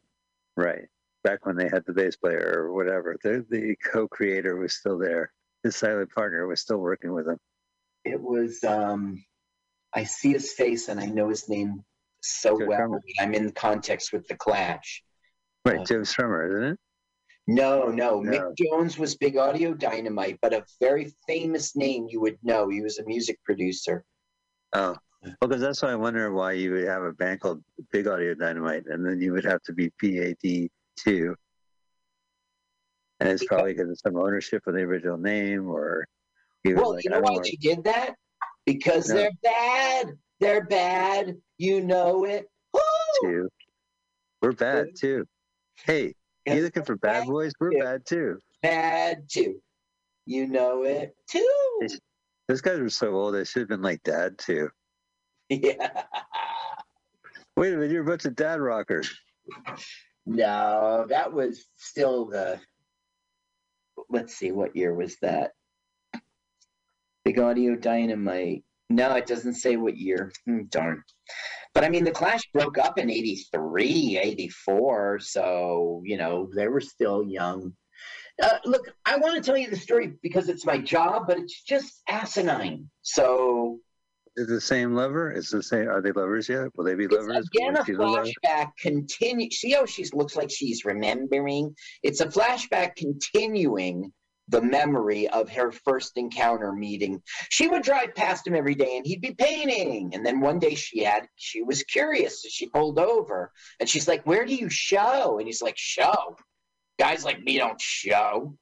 Right. Back when they had the bass player or whatever, the the co-creator was still there. His silent partner was still working with him. It was, um, I see his face and I know his name so Joe well. Strummer. I'm in context with The Clash. Right, Uh, Joe Strummer, isn't it? No, no, No. Mick Jones was Big Audio Dynamite, but a very famous name you would know. He was a music producer. Oh, because that's why I wonder why you would have a band called Big Audio Dynamite, and then you would have to be PAD two. And it's probably because of some ownership of the original name, or he was Well, like, you know don't why want they did that? Because No. they're bad. They're bad. You know it. Woo! to. We're bad too. Hey, Yes, you looking for bad boys? We're bad too. Bad too. You know it too. Those guys were so old; they should have been like dad too. <laughs> Yeah. Wait a minute, you're a bunch of dad rockers. No, that was still the. Let's see, what year was that? Big Audio Dynamite. No, it doesn't say what year. Hmm, darn. But I mean, the Clash broke up in 83, 84. So, you know, they were still young. Uh, look, I want to tell you the story because it's my job, but it's just asinine. So, Is it the same lover? Is the same? Are they lovers yet? Will they be lovers? Again a she be lover? flashback continue. See how she looks like she's remembering? It's a flashback continuing the memory of her first encounter meeting. She would drive past him every day and he'd be painting. And then one day she had she was curious, so she pulled over and she's like, Where do you show? And he's like, Show. Guys like me don't show.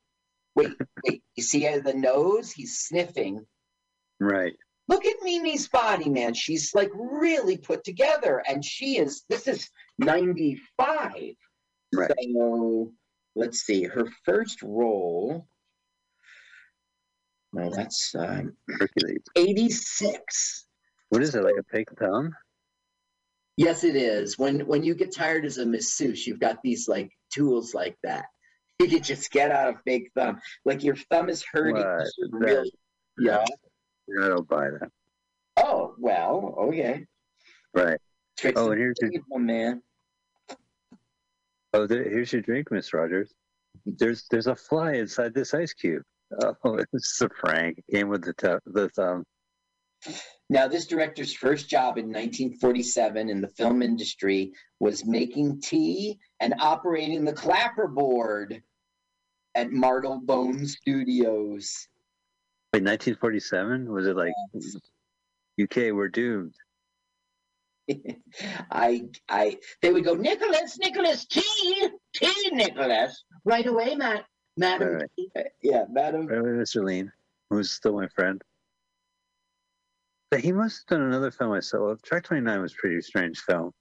Wait, <laughs> wait, you see the nose? He's sniffing. Right. Look at Mimi's body, man. She's like really put together, and she is. This is ninety five. Right. So let's see. Her first role. No, that's um, Hercules. eighty six. What is it like a fake thumb? Yes, it is. When when you get tired as a masseuse, you've got these like tools like that. <laughs> You can just get out a fake thumb. Like your thumb is hurting. Really- yeah. I don't buy that. Oh well. Okay. Right. Tricks Oh, and here's your man. oh, there, here's your drink, Miss Rogers. There's there's a fly inside this ice cube. Oh, <laughs> it's a prank. It came with the tu- the thumb. Now, this director's first job in 1947 in the film industry was making tea and operating the clapperboard at Marylebone Studios. Wait, 1947? Was it like UK? We're doomed. <laughs> I, I, they would go, Nicolas, Nicolas, tea, tea, Nicolas, right away, Matt, Madam. Right. Tea." Yeah, Madam. Right, Mr. Lean, who's still my friend. But he must have done another film I saw. Well, Track 29 was a pretty strange film.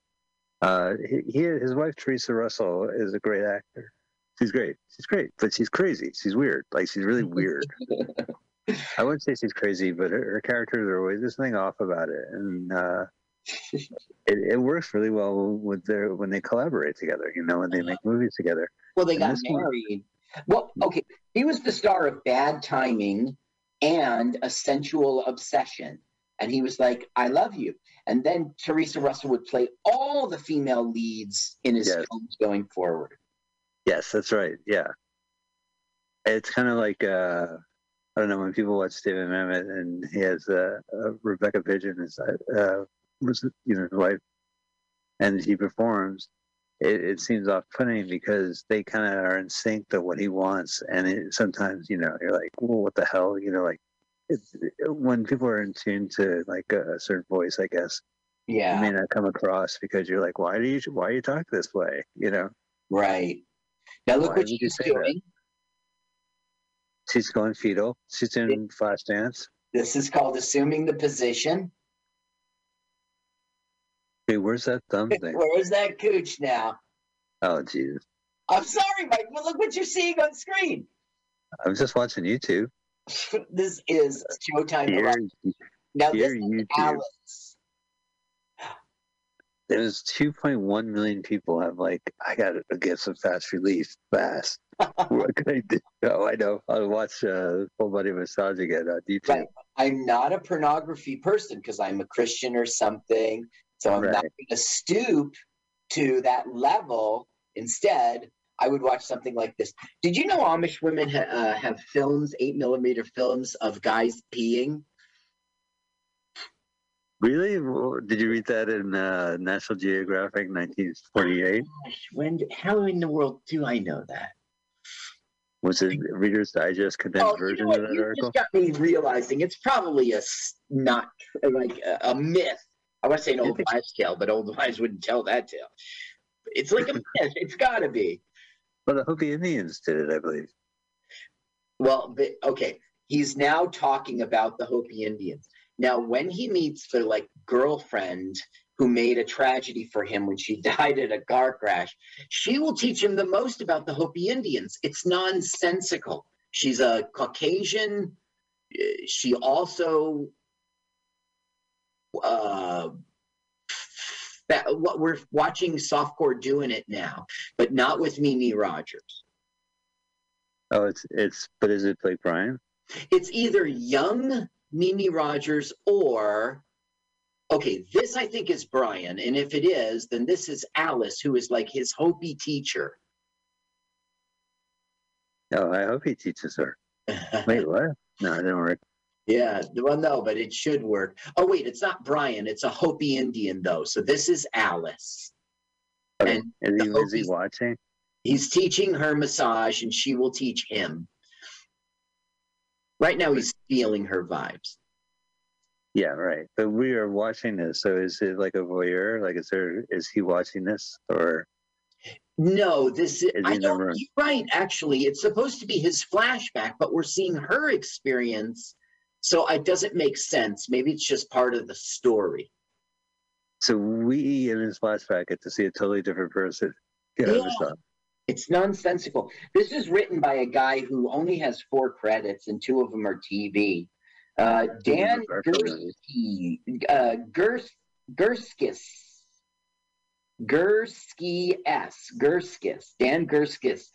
Uh, he, he, his wife Theresa Russell is a great actor. She's great. She's great, but she's crazy. She's weird. Like she's really weird. <laughs> I wouldn't say she's crazy, but her, her characters are always this thing off about it, and uh, <laughs> it, it works really well with their when they collaborate together. You know, when they make movies together. Well, they And got this one- married. Well, okay, he was the star of Bad Timing and A Sensual Obsession. And he was like, I love you. And then Theresa Russell would play all the female leads in his Yes. films going forward. Yes, that's right. Yeah, it's kind of like uh, I don't know when people watch David Mamet and he has uh, uh, Rebecca Pidgeon as uh, was you know his wife, and he performs. It, it seems off-putting because they kind of are in sync to what he wants, and it, sometimes you know you're like, well, what the hell, you know, like it's, when people are in tune to like a, a certain voice, I guess it Yeah, may not come across because you're like, why do you why you talk this way, you know? right. Now look Why what she's say that? doing. She's going fetal. She's in flash dance. This is called assuming the position. Hey, where's that thumb thing? Where's that cooch now? Oh, Jesus. I'm sorry, Mike, but look what you're seeing on screen. I'm just watching YouTube. <laughs> this is Showtime. Here. Now this here, is YouTube. Alice. There's 2.1 million people have like, I gotta get some fast relief fast. <laughs> what can I do? Oh, I know. I'll watch uh, Full Body Massage again on YouTube. Right. I'm not a pornography person because I'm a Christian or something. So I'm not going to stoop to that level. Instead, I would watch something like this. Did you know Amish women ha- uh, have films, eight millimeter films of guys peeing? Really? Did you read that in uh, National Geographic 1948? Gosh, When? How in the world do I know that? Was it Reader's Digest condensed Oh, you version know of that You article? just got me realizing it's probably a not like a, a myth. I want to say an old wives' tale, but old <laughs> wives wouldn't tell that tale. It's like a <laughs> myth. It's got to be. Well, the Hopi Indians did it, I believe. Well, but, okay. He's now talking about the Hopi Indians. Now, when he meets the like girlfriend who made a tragedy for him when she <laughs> died at a car crash, she will teach him the most about the Hopi Indians. It's nonsensical. She's a Caucasian. uh, She also uh, that what we're watching softcore doing it now, but not with Mimi Rogers. Oh, it's it's. But is it Blake Bryan? it's either young Mimi Rogers or okay, this I think is Bryan, and if it is, then this is Alice, who is like his Hopi teacher. Oh, I hope he teaches her. <laughs> Wait, what? No, it didn't work. Yeah, well, no, but it should work. Oh wait, it's not Bryan; it's a Hopi Indian though. So this is Alice. Okay. And Is he, is he watching? He's teaching her massage, and she will teach him. Right now, he's feeling her vibes. Yeah, right. But we are watching this, so is it like a voyeur? Like, is there is he watching this or? No, this is, Is I don't, you're right. Actually, it's supposed to be his flashback, but we're seeing her experience, so it doesn't make sense. Maybe it's just part of the story. So we in his flashback get to see a totally different person. Get yeah. Understand. It's nonsensical. This is written by a guy who only has four credits, and two of them are TV. Uh, Dan Gursky, uh, Gers, Gerskis, Gursky S, Gerskis, Dan Gurskis,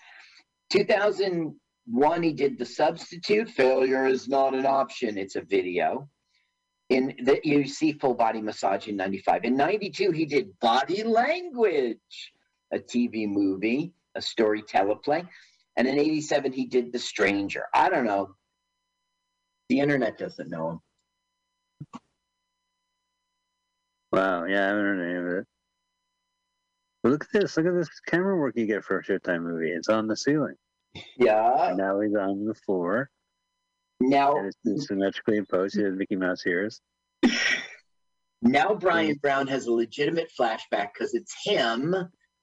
2000, one, he did the substitute. Failure is not an option. It's a video. In that you see full body massage in 95. In 92, he did body language, a TV movie, a story teleplay. And in 87, he did The Stranger. I don't know. The internet doesn't know him. Wow, yeah, I don't know any of But look at this. Look at this camera work you get for a Showtime movie. It's on the ceiling. Yeah. Now he's on the floor. Now, And it's symmetrically imposed. He has Mickey Mouse ears. now Bryan Brown has a legitimate flashback because it's him.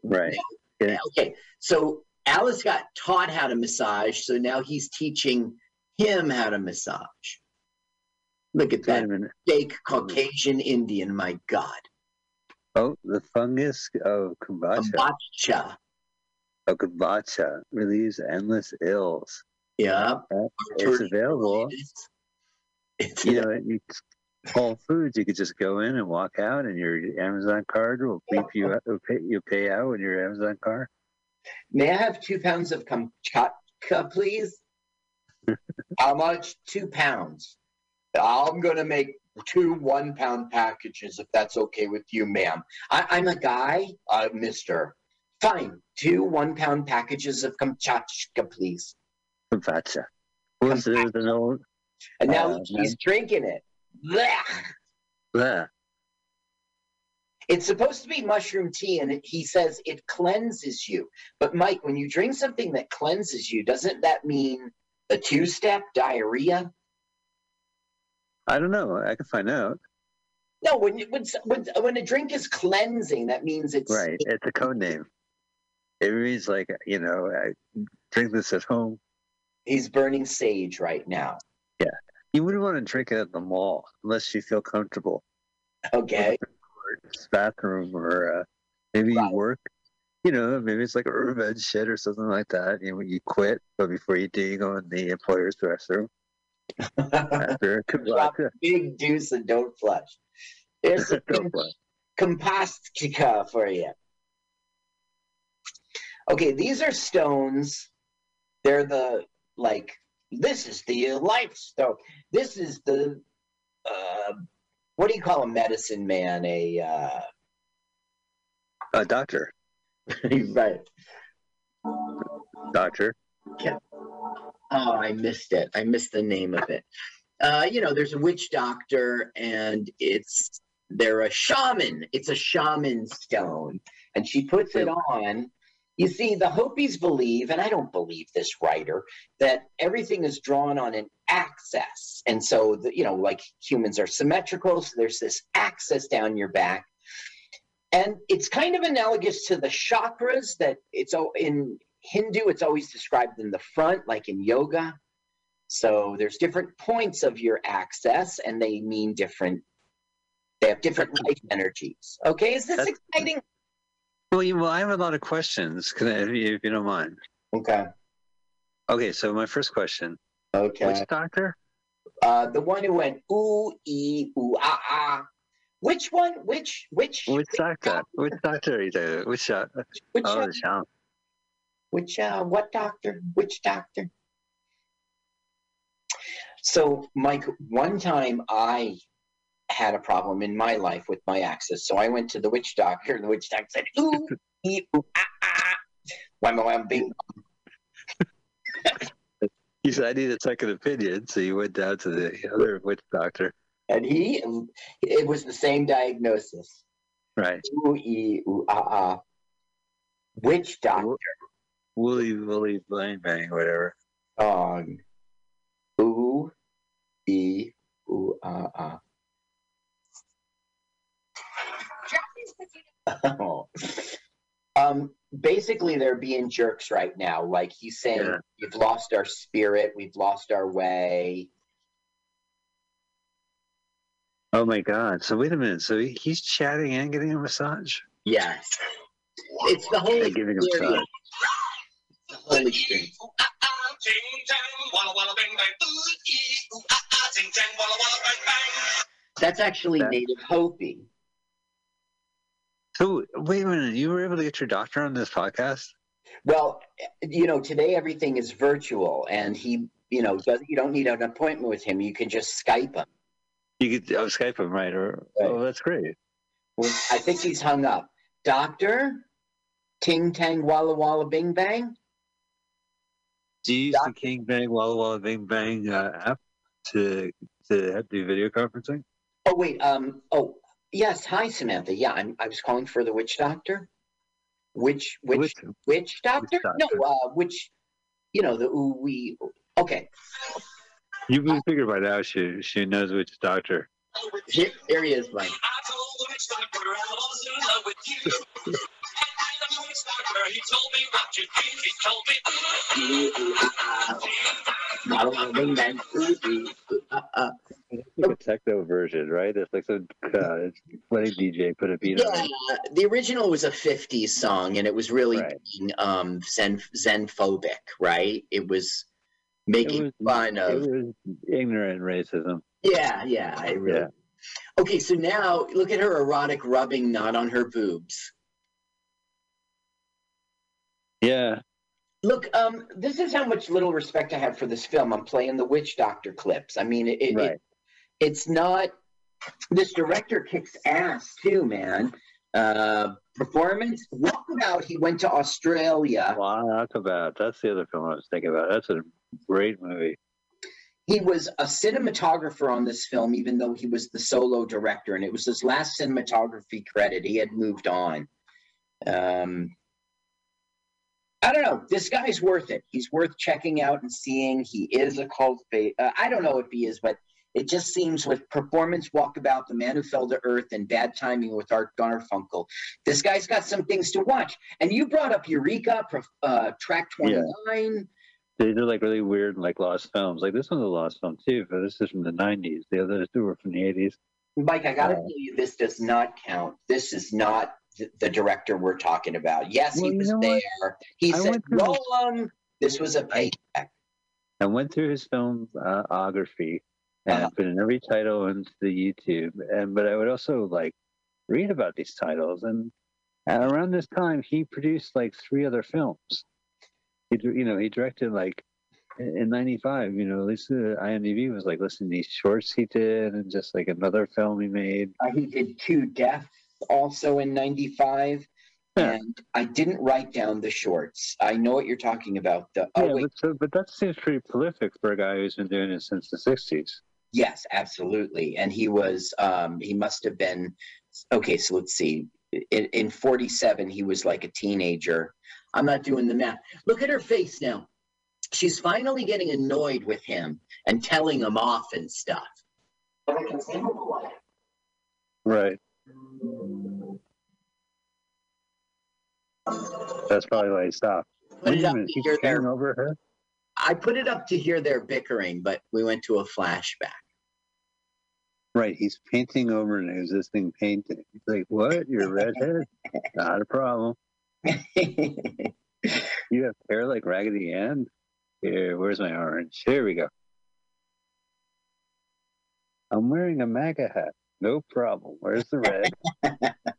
Right. Yeah. Okay, so Alice got taught how to massage, so now he's teaching him how to massage. Look at that fake Caucasian Indian, my God. Oh, the fungus of kombucha. Kombucha. Of kombucha relieves endless ills. Yeah. It's available. It's, You know, you, Whole Foods, you could just go in and walk out, and your Amazon card will beep you pay, you pay out with your Amazon card. May I have two pounds of kamchatka, please? <laughs> How much? Two pounds. I'm going to make two one pound packages if that's okay with you, ma'am. I, I'm a guy, uh, mister. Fine. Two one pound packages of kamchatka, please. So there's old, And now Uh, he's drinking it. Blech. yeah. It's supposed to be mushroom tea, and he says it cleanses you. But Mike, when you drink something that cleanses you, doesn't that mean a two-step diarrhea? I don't know. I can find out. No, when when when when a drink is cleansing, that means it's Right. It's a code name. It means like you know, I drink this at home. He's burning sage right now. Yeah. You wouldn't want to drink it at the mall unless you feel comfortable. Okay. Or bathroom or uh, maybe Right. you work. You know, maybe it's like a revenge shit or something like that. You know, you quit, but before you do, you go in the employer's restroom <laughs> after Drop big deuce and don't flush. There's a <laughs> Don't flush. compastica for you. Okay, these are stones. They're the like this is the life stone. This is the uh what do you call a medicine man? A uh A doctor, <laughs> right. doctor. Yeah. Oh, I missed it. I missed the name of it. Uh, you know, there's a witch doctor, and it's they're a shaman. It's a shaman stone, and she puts it on. You see, the Hopis believe, and I don't believe this writer, that everything is drawn on an axis, and so the, you know, like humans are symmetrical, so there's this axis down your back, and it's kind of analogous to the chakras that it's in Hindu, it's always described in the front, like in yoga. So there's different points of your access, and they mean different. They have different life energies. Okay, is this That's- exciting? Well, you, well, I have a lot of questions. <laughs> Can I, if, you, don't mind. Okay. Okay, so my first question: Okay. Which doctor? Uh, the one who went ooh ee ooh ah ah. Which one? Which which Which doctor? Which doctor are you talking? Which uh, which oh, uh, which uh, what doctor? Which doctor? So, Mike, one time I had a problem in my life with my access. So I went to the witch doctor, and the witch doctor said, ooh, ee, ooh, ah, ah. Wham, wham, bing. You said I need a second opinion, so you went down to the other witch doctor. And he, it was the same diagnosis. Right. Ooh, ee, ooh, ah, ah. Witch doctor. Woolly Woolly Bang Bang, whatever. song. Ooh, ee, ooh, ah, ah. Oh. Um, basically, they're being jerks right now. Like he's saying, Yeah. we've lost our spirit, we've lost our way. Oh my God! So wait a minute. So he's chatting and getting a massage. Yes. It's the whole And giving a experience. massage. The whole experience. That's actually native Hopi. So wait a minute. You were able to get your doctor on this podcast? Well, you know, today everything is virtual, and he, you know, does, you don't need an appointment with him. You can just Skype him. You could oh, Skype him, right? Or Right. oh, that's great. Well, I think he's hung up. Doctor, Ting Tang Walla Walla Bing Bang. Do you use Doc- the King Bang Walla Walla Bing Bang uh, app to to do video conferencing? Oh wait, um, oh yes, hi Samantha. Yeah, I'm, I was calling for the witch doctor. Which which Which- witch doctor? doctor? No, uh, which, you know, the ooh we. Okay, You we figured by now she she knows which doctor. here, here he is, Mike. <laughs> Walla Walla Bing Bang. Ooh, ee, ooh, ah, ah. Like a techno version, right? It's like some uh, wedding DJ put a beat on Yeah, the original was a 50s song and it was really Right. being um zen xenophobic, right? It was making It was- fun It of was ignorant racism. Yeah, yeah, I really Yeah. Okay, so now look at her erotic rubbing not on her boobs. Yeah. Look, um, this is how much little respect I have for this film. I'm playing the witch doctor clips. I mean, it, it, Right. it it's not. This director kicks ass too, man. Uh, performance. Walkabout. He went to Australia. Well, talk about that's the other film I was thinking about. That's a great movie. he was a cinematographer on this film, even though he was the solo director, and it was his last cinematography credit. He had moved on. Um, I don't know. This guy's worth it. He's worth checking out and seeing. He is a cult fa- uh, I don't know if he is, but it just seems with performance walkabout, the man who fell to earth, and bad timing with Art Garfunkel. This guy's got some things to watch. And you brought up Eureka, Prof- uh, Track Yeah. 29. These are like really weird, and like lost films. Like this one's a lost film too, but this is from the '90s. The other two were from the '80s. Mike, I got to Uh, tell you, this does not count. This is not th- the director we're talking about. Yes, Well, he was there. what? He I said, roll 'em." This was a paycheck. I went through his filmography and Uh-huh. put in every title into the YouTube. And but I would also like read about these titles. And around this time, he produced like three other films. He, you know, he directed like in '95. You know, at least uh, IMDb was like listing these shorts he did, and just like another film he made. Uh, he did two deaths also in 95. And I didn't write down the shorts. I know what you're talking about. The, oh, yeah, wait. but so, but that seems pretty prolific for a guy who's been doing it since the '60s. Yes, absolutely. And he was, um, he must have been, okay, so let's see. In, in 47, he was like a teenager. I'm not doing the math. Look at her face now. She's finally getting annoyed with him and telling him off and stuff. But I can see him away. Right. That's probably why he stopped. Put Wait it up minute, to hear their, over her. I put it up to hear their bickering, but we went to a flashback. Right, he's painting over an existing painting. He's like, "What? You're a redhead? <laughs> Not a problem. <laughs> You have hair like Raggedy Ann. Here, where's my orange? Here we go. I'm wearing a MAGA hat. No problem. Where's the red? <laughs>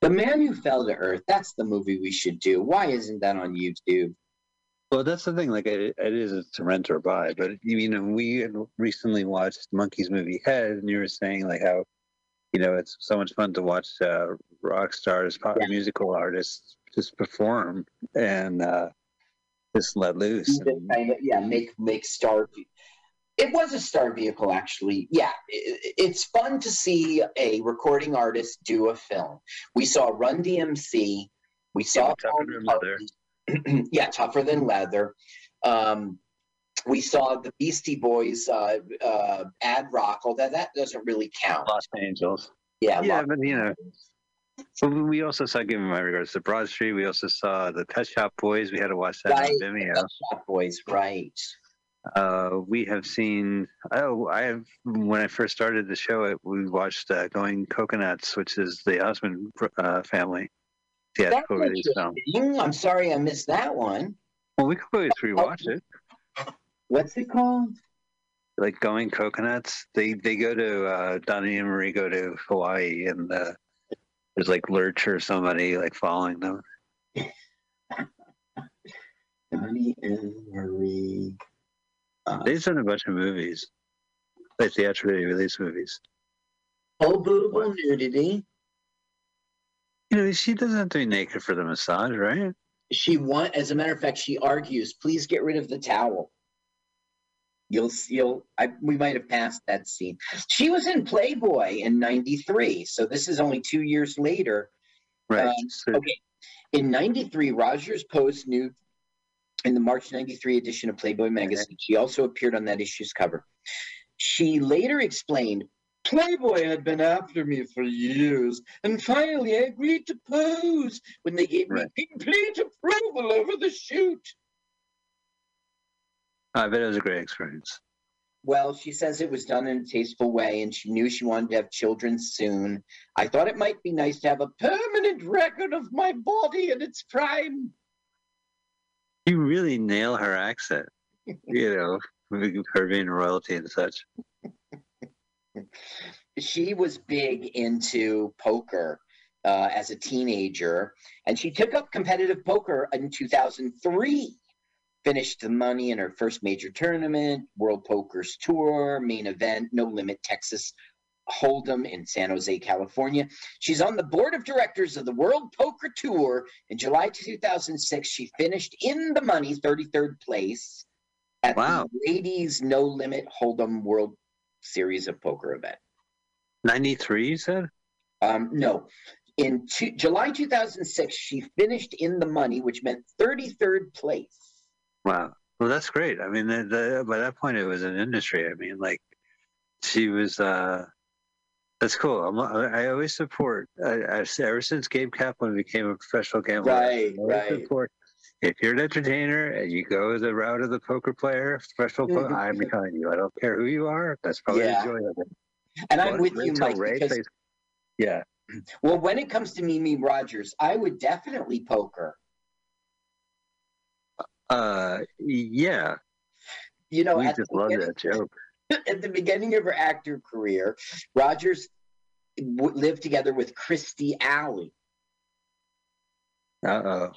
the Man Who Fell to Earth, that's the movie we should do. Why isn't that on YouTube? Well, that's the thing. Like, it, it is to rent or buy. But you know, we recently watched Monkees' movie Head, and you were saying like how, you know, it's so much fun to watch uh, rock stars, pop Yeah. musical artists just perform and uh, just let loose. And, kind of, yeah, make make star. It was a star vehicle, actually. Yeah, it's fun to see a recording artist do a film. We saw Run DMC. We saw Tougher Paul Than Leather. <clears throat> Yeah, tougher than leather. Um, we saw the Beastie Boys uh, uh, Ad-Rock. Although that doesn't really count. Los Angeles. Yeah, Yeah, Los but you know, but we also saw, giving my regards to Broad Street, we also saw the Pet Shop Boys. We had to watch that Right. on Vimeo. Shop Boys, right? Uh, we have seen. Oh, I have. When I first started the show, it, we watched uh, Going Coconuts, which is the Osmond uh, family That's theatrical release film. I'm sorry I missed that one. Well, we could always rewatch it. What's it called? Like Going Coconuts, they they go to uh, Donnie and Marie go to Hawaii, and uh, there's like Lurch or somebody like following them. <laughs> Donnie and Marie. Uh, They've done a bunch of movies, like theatrically released movies. oh, boobable nudity. You know, she doesn't have to be naked for the massage, right? She want, as a matter of fact, she argues, please get rid of the towel. You'll, you'll, I, we might have passed that scene. She was in Playboy in '93, so this is only two years later. Right. Um, So- okay. In 93, Rogers posed nude in the March 93 edition of Playboy magazine. She also appeared on that issue's cover. She later explained Playboy had been after me for years, and finally I agreed to pose when they gave Right. me complete approval over the shoot. I bet it was a great experience. Well, she says it was done in a tasteful way, and she knew she wanted to have children soon. I thought it might be nice to have a permanent record of my body in its prime. <laughs> You really nail her accent. you know, <laughs> her being royalty and such. she was big into poker uh, as a teenager, and she took up competitive poker in 2003. Finished the money in her first major tournament, World Poker's Tour, main event, No Limit Texas Hold'em in San Jose, California. She's on the board of directors of the World Poker Tour. In July 2006, she finished in the money, 33rd place at Wow. the Ladies No Limit Hold'em World Series of Poker event. 93, you said? Um, no, in two, July 2006, she finished in the money, which meant 33rd place. Wow. Well, that's great. I mean, the, the, by that point, it was an industry. I mean, like, she was, uh, that's cool. I'm, I always support, I, I, ever since Gabe Kaplan became a professional gambler, Right, right. support- if you're an entertainer and you go the route of the poker player, professional poker, Mhm. I'm behind you. I don't care who you are. That's probably Yeah. the joy of it. And I'm with you, Mike, Ray because plays- yeah. well, when it comes to Mimi Rogers, I would definitely poker. Uh, yeah. You know, we just love that joke. <laughs> at the beginning of her actor career, Rogers w- lived together with Kirstie Alley. Uh oh.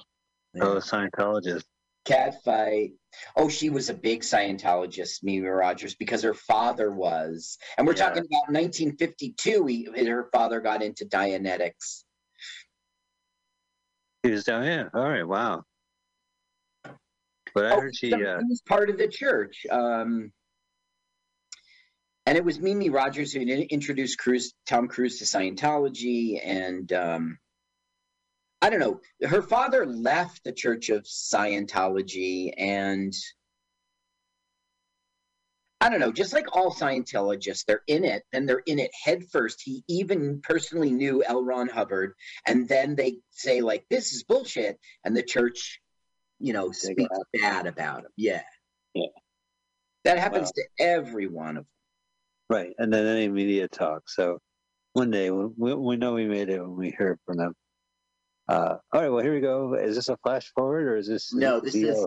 Oh, Scientologist. Catfight. Oh, she was a big Scientologist, Mimi Rogers, because her father was. And we're Yeah. talking about 1952. He, her father got into Dianetics. He was down. Yeah. All right. Wow. But I Oh, heard she. Uh, he was part of the church. Um, and it was Mimi Rogers who introduced Cruise, Tom Cruise to Scientology. And um, I don't know, her father left the Church of Scientology. And I don't know, just like all Scientologists, they're in it and they're in it headfirst. He even personally knew L. Ron Hubbard. And then they say, like, this is bullshit. And the church, you know, speaks bad about him. Yeah. Yeah. That happens to every one of them. Right. And then any media talk. So one day we, we, know we made it when we hear from them. Uh, all right. Well, here we go. Is this a flash forward or is this? No, this is-?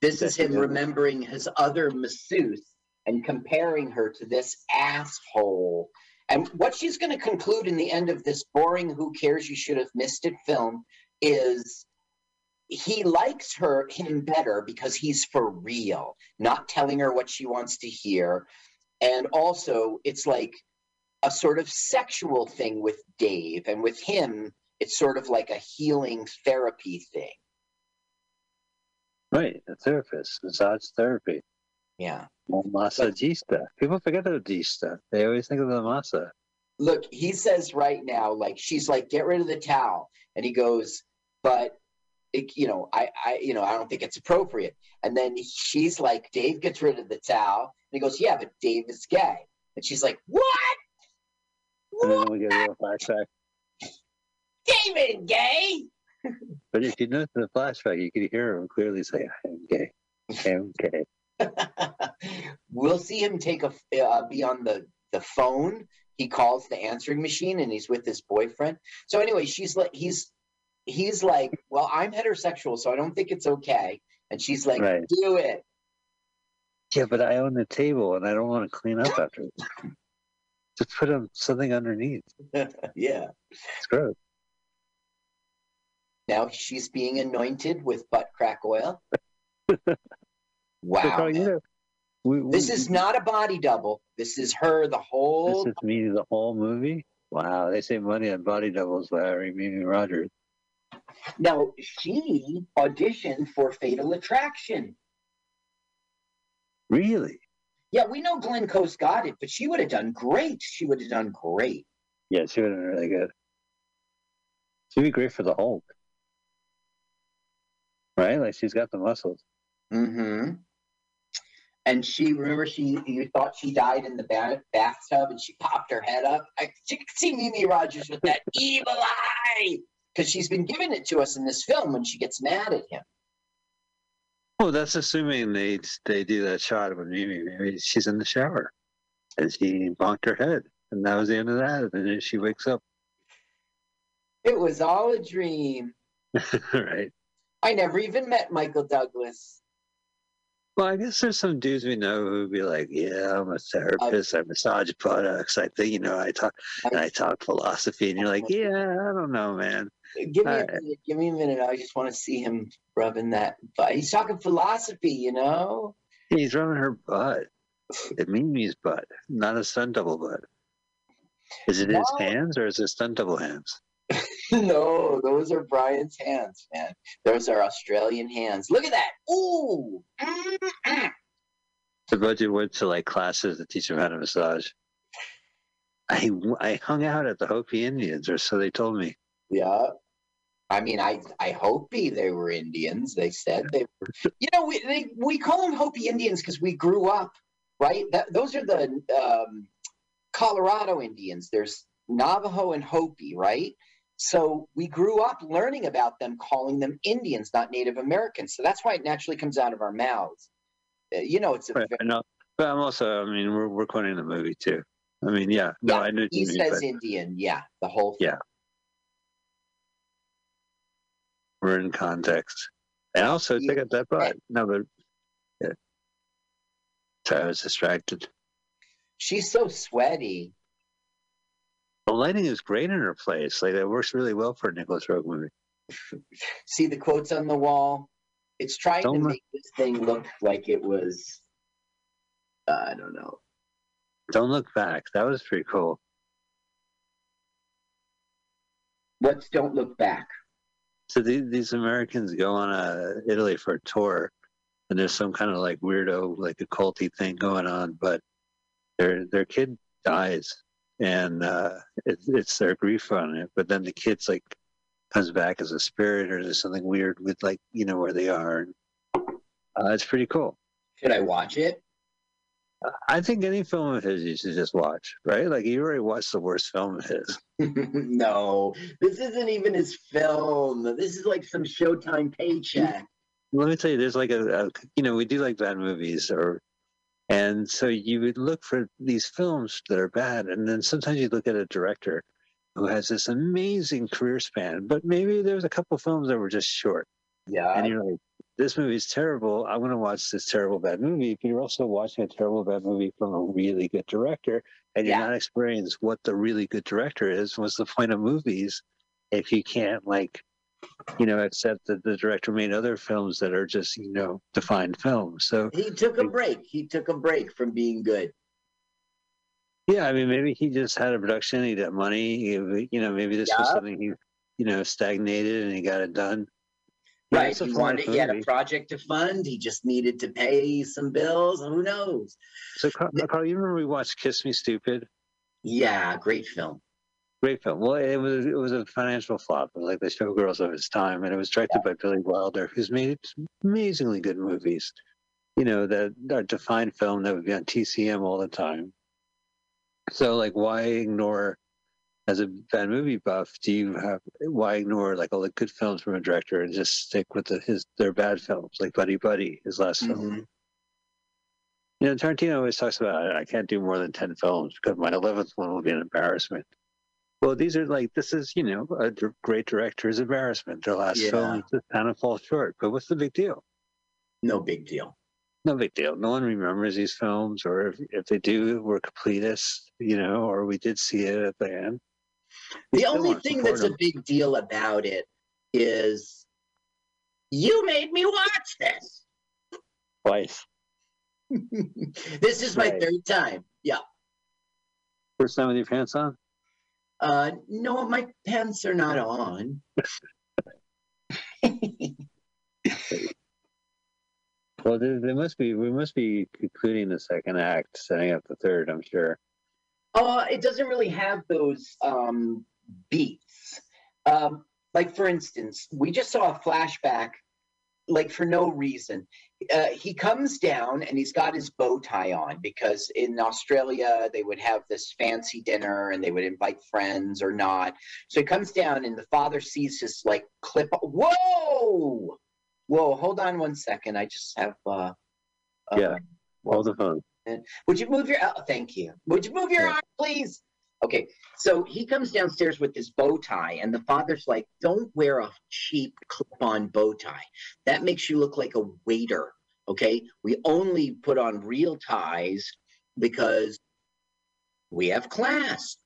This is him remembering his other masseuse and comparing her to this asshole. And what she's going to conclude in the end of this boring, who cares, you should have missed it film is he likes her, him better because he's for real, not telling her what she wants to hear. And also, it's like a sort of sexual thing with Dave. And with him, it's sort of like a healing therapy thing. Right. A therapist. Massage therapy. Yeah. Massagista. People forget the dista. They always think of the massa. look, he says right now, like she's like, get rid of the towel, and he goes, but you know, I, I, you know, I don't think it's appropriate. And then she's like, Dave gets rid of the towel, and he goes, yeah, but Dave is gay, and she's like, what? And What? then we get a real flashback. David gay? <laughs> But if you notice the flashback, you can hear him clearly say, I am gay. I am gay. <laughs> we'll see him take a uh, be on the the phone. He calls the answering machine, and he's with his boyfriend. So anyway, she's like, he's he's like, well, I'm heterosexual, so I don't think it's okay. And she's like, Right. do it. Yeah, but I own the table and I don't want to clean up after it. Just put um, something underneath. <laughs> yeah. It's gross. Now she's being anointed with butt crack oil. <laughs> wow. So, Carl, you man. know, we, we, This is not a body double. This is her the whole This is me the whole movie. Wow, they say money on body doubles by Mimi Rogers. Now she auditioned for Fatal Attraction. Really? Yeah, we know Glenn Close got it, but she would have done great. She would have done great. Yeah, she would have been really good. She'd be great for the Hulk. Right? Like she's got the muscles. Mm-hmm. And she remember she you thought she died in the bath, bathtub and she popped her head up. I you could see Mimi Rogers with that <laughs> evil eye because she's been giving it to us in this film when she gets mad at him. Well, that's assuming they they do that shot when Mimi maybe she's in the shower and she bonked her head, and that was the end of that. And then she wakes up, It was all a dream. <laughs> right? I never even met Michael Douglas. Well, I guess there's some dudes we know who'd be like, "Yeah, I'm a therapist. I massage products. I think you know, I talk and I talk philosophy." And you're like, "Yeah, I don't know, man." Give me a minute. Give me a minute. I just want to see him rubbing that. butt. he's talking philosophy, you know. He's rubbing her butt, at Mimi's butt, not a stunt double butt. Is it his hands or is it stunt double hands? <laughs> no, those are Bryan's hands, man. Those are Australian hands. Look at that. Ooh. The budget went to like classes to teach him how to massage. I, I hung out at the Hopi Indians, or so they told me. Yeah. I mean, I I Hopi they were Indians. They said they were. You know, we they, we call them Hopi Indians because we grew up, right? That, those are the um, Colorado Indians. There's Navajo and Hopi, right? So we grew up learning about them, calling them Indians, not Native Americans. So that's why it naturally comes out of our mouths. Uh, you know, it's a Right, ve- I know. But I'm also, I mean, we're, we're quoting the movie too. I mean, yeah, no, Yeah, I knew what he you mean, says but Indian. Yeah, the whole Yeah. We're in context. And also, check out that butt. No, but yeah. So I was distracted. She's so sweaty. The lighting is great in her place. Like, that works really well for a Nicolas Roeg movie. <laughs> See the quotes on the wall? It's trying Don't to look- make this thing look like it was. I don't know. Don't look back. That was pretty cool. Let's don't look back. So these, these Americans go on a Italy for a tour, and there's some kind of like weirdo, like occulty thing going on, but their their kid dies, and uh, it, it's their grief on it. But then the kid's like comes back as a spirit, or there's something weird with like you know where they are. Uh, it's pretty cool. Should I watch it? I think any film of his you should just watch, right? Like you already watched the worst film of his. <laughs> no, this isn't even his film. This is like some Showtime paycheck. let me tell you, there's like a, a you know, we do like bad movies or and so you would look for these films that are bad and then sometimes you look at a director who has this amazing career span, but maybe there's a couple films that were just short. Yeah. And you're like, this movie's terrible. I'm gonna watch this terrible bad movie, but you're also watching a terrible bad movie from a really good director and you're Yeah. not experiencing what the really good director is. What's the point of movies if you can't like you know, accept that the director made other films that are just, you know, defined films. So he took a break. He took a break from being good. yeah, I mean, maybe he just had a production, he got money, he- you know, maybe this was something he, you know, stagnated and he got it done. Yeah, Right. He wanted. He had a project to fund. He just needed to pay some bills. Who knows? So, Carl, Carl, you remember we watched Kiss Me Stupid? Yeah, great film. Great film. Well, it was it was a financial flop, like the showgirls of its time, and it was directed by Billy Wilder, who's made amazingly good movies. You know, that are defined film that would be on TCM all the time. So, like, why ignore? As a bad movie buff, do you have why ignore like all the good films from a director and just stick with the, his their bad films, like Buddy Buddy, his last film? Mhm. You know, Tarantino always talks about I can't do more than ten films because my eleventh one will be an embarrassment. Well, these are like this is you know a great director's embarrassment. Their last Yeah. film just kind of falls short. But what's the big deal? No big deal. No big deal. No one remembers these films, or if, if they do, we're completists, you know, or we did see it at the end. We The only thing support that's a big deal about it is you made me watch this. twice. <laughs> this is my Right. third time. Yeah. First time with your pants on. Uh, no, my pants are not on. <laughs> Well, there, there must be. We must be concluding the second act, setting up the third. I'm sure. Uh, it doesn't really have those um, beats. Um, like, for instance, we just saw a flashback, like, for no reason. Uh, he comes down and he's got his bow tie on because in Australia they would have this fancy dinner and they would invite friends or not. So he comes down and the father sees his, like, clip. Whoa! Whoa, hold on one second. I just have. Uh, uh, Yeah. Hold the phone. Would you move your? Oh, thank you. Would you move your arm, please? Okay. So he comes downstairs with his bow tie, and the father's like, "Don't wear a cheap clip-on bow tie. That makes you look like a waiter." Okay. We only put on real ties because we have class.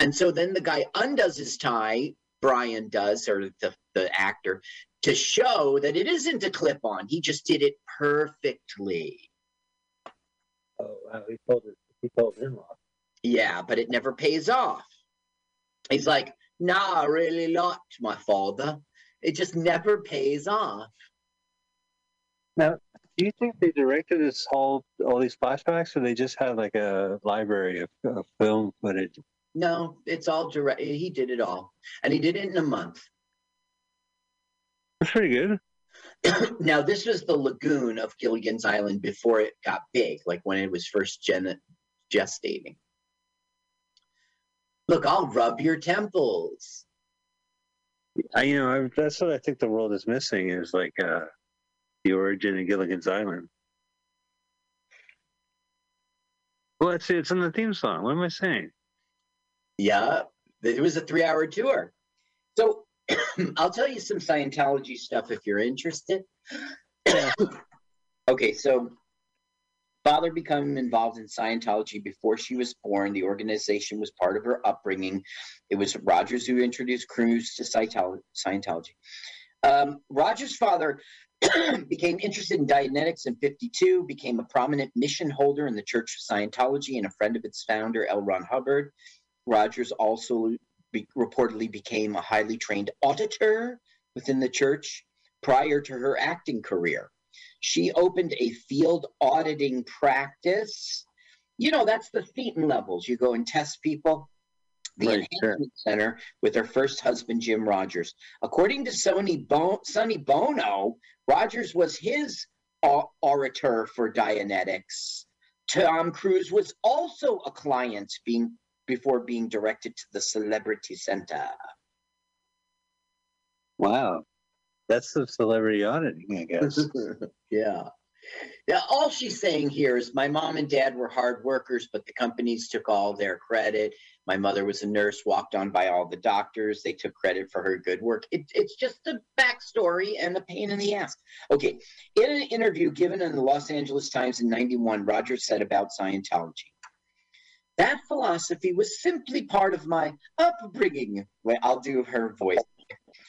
And so then the guy undoes his tie. Bryan does, or the the actor, to show that it isn't a clip-on. He just did it perfectly. Oh, wow. He told it. He told him off. Yeah, but it never pays off. He's like, nah, I really liked my father. It just never pays off. Now, do you think they directed this whole all these flashbacks, or they just had like a library of, of film footage? No, it's all direct. He did it all. And he did it in a month. That's pretty good. <coughs> now, this was the lagoon of Gilligan's Island before it got big, like when it was first gen- gestating. Look, I'll rub your temples. I, you know, I, that's what I think the world is missing is like uh, the origin of Gilligan's Island. Well, it's it's in the theme song. What am I saying? Yeah, it was a three hour tour. So <coughs> I'll tell you some Scientology stuff if you're interested. <coughs> okay, so father became involved in Scientology before she was born. The organization was part of her upbringing. It was Rogers who introduced Cruise to Scientology. Um, Rogers' father <coughs> became interested in Dianetics in 52, became a prominent mission holder in the Church of Scientology and a friend of its founder, L. Ron Hubbard. Rogers also be, reportedly became a highly trained auditor within the church prior to her acting career. She opened a field auditing practice. You know, that's the Thetan levels. You go and test people. The Right, sure. Enhancement Center with her first husband, Jim Rogers. According to Sonny, Sonny Bono, Rogers was his au- orator for Dianetics. Tom Cruise was also a client being before being directed to the Celebrity Center. Wow, that's the celebrity auditing, I guess. <laughs> yeah. Yeah, all she's saying here is my mom and dad were hard workers, but the companies took all their credit. My mother was a nurse, walked on by all the doctors. They took credit for her good work. It, it's just a backstory and a pain in the ass. Okay, in an interview given in the Los Angeles Times in 91, Rogers said about Scientology. That philosophy was simply part of my upbringing. Well, I'll do her voice.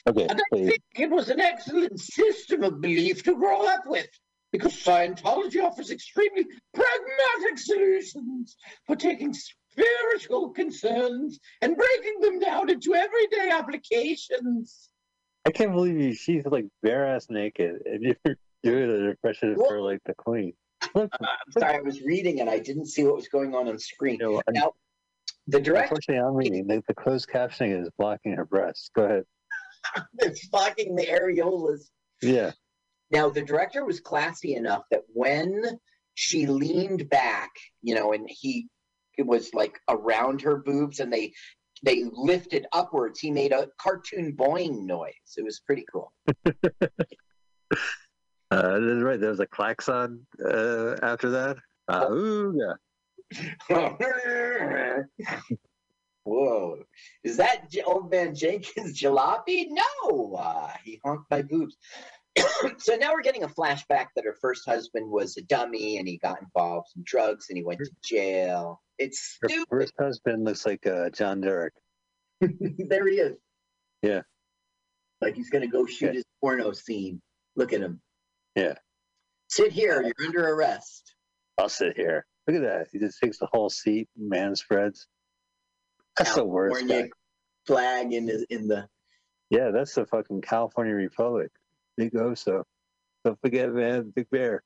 okay, And I please. think it was an excellent system of belief to grow up with because Scientology offers extremely pragmatic solutions for taking spiritual concerns and breaking them down into everyday applications. I can't believe you. She's like bare ass naked, and <laughs> you're doing an impression of her like the queen. I'm sorry, I was reading and I didn't see what was going on on screen. know, Now, the director unfortunately, I'm reading. The, the closed captioning is blocking her breasts. Go ahead. <laughs> it's blocking the areolas. Yeah. Now, the director was classy enough that when she leaned back, you know, and he it was like around her boobs and they they lifted upwards, he made a cartoon boing noise. It was pretty cool. <laughs> Uh, that's right. There was a klaxon uh, after that. Uh, ooh, yeah. Whoa. Is that J- old man Jenkins jalopy? No. Uh, he honked my boobs. <coughs> so now we're getting a flashback that her first husband was a dummy and he got involved in drugs and he went to jail. It's Her stupid. first husband looks like uh, John Derek. <laughs> there he is. Yeah. Like he's gonna go shoot Yeah. his porno scene. Look at him. Yeah. Sit here. You're under arrest. I'll sit here. Look at that. He just takes the whole seat, man spreads. That's the worst. California Guy. flag in the in the. Yeah, that's the fucking California Republic. Big Oso. Don't forget, man, Big Bear.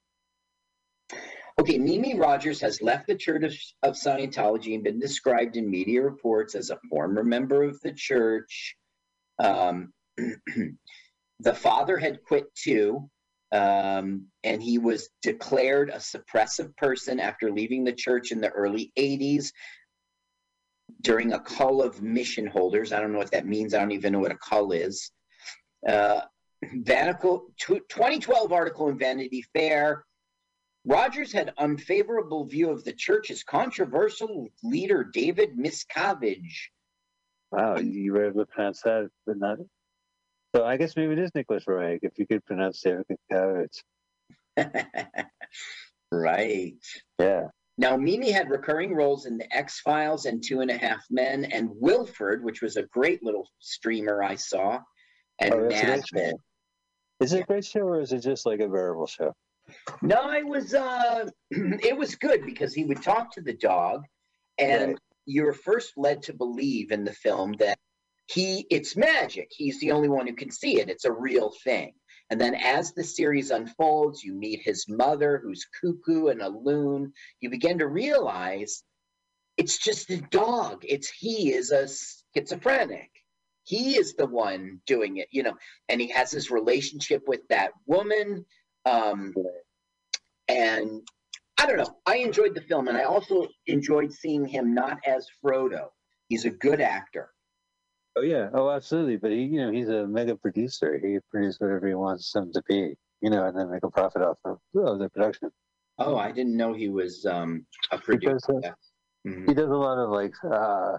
Okay, Mimi Rogers has left the Church of, of Scientology and been described in media reports as a former member of the church. Um, <clears throat> the father had quit too, um, and he was declared a suppressive person after leaving the church in the early 80s during a call of mission holders. I don't know what that means. I don't even know what a call is. Uh, Vanical, tw- 2012 article in Vanity Fair. Rogers had unfavorable view of the church's controversial leader David Miscavige. Wow, you were able to pronounce that, but not. So I guess maybe it is Nicolas Roeg, if you could pronounce David Kavitz. <laughs> right. Yeah. Now, Mimi had recurring roles in The X Files and Two and a Half Men and Wilfred, which was a great little streamer I saw, and Oh, that's Mad Men. Is it a great show or is it just like a variable show? No, it was uh, <clears throat> it was good because he would talk to the dog, and Right. you're first led to believe in the film that he it's magic. He's the only one who can see it. It's a real thing. And then as the series unfolds, you meet his mother, who's cuckoo and a loon. You begin to realize it's just a dog. It's he is a schizophrenic. He is the one doing it, you know, and he has this relationship with that woman. Um, and I don't know. I enjoyed the film, and I also enjoyed seeing him not as Frodo. He's a good actor. Oh yeah, oh absolutely. But he, you know, he's a mega producer. He produces whatever he wants them to be, you know, and then make a profit off of, of the production. Oh, I didn't know he was um, a producer. Because, uh, Yeah. Mhm. He does a lot of like uh,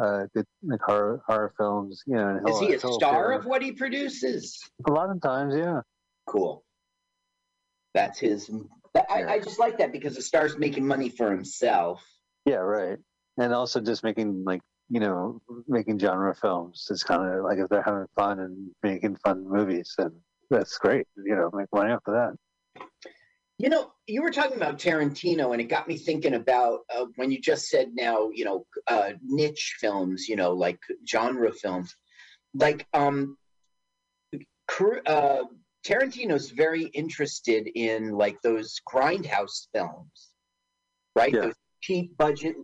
uh, good like horror horror films, you know. And Is he'll- a star appear- of what he produces? A lot of times, yeah. Cool. That's his. I, I just like that because the star's making money for himself. Yeah, right. And also just making like you know making genre films. It's kind of like if they're having fun and making fun movies, and that's great. You know, make money off of that. You know, you were talking about Tarantino, and it got me thinking about uh, when you just said now, you know, uh, niche films, you know, like genre films. Like, um, uh, Tarantino's very interested in like those grindhouse films, right? Yeah. Those cheap budget,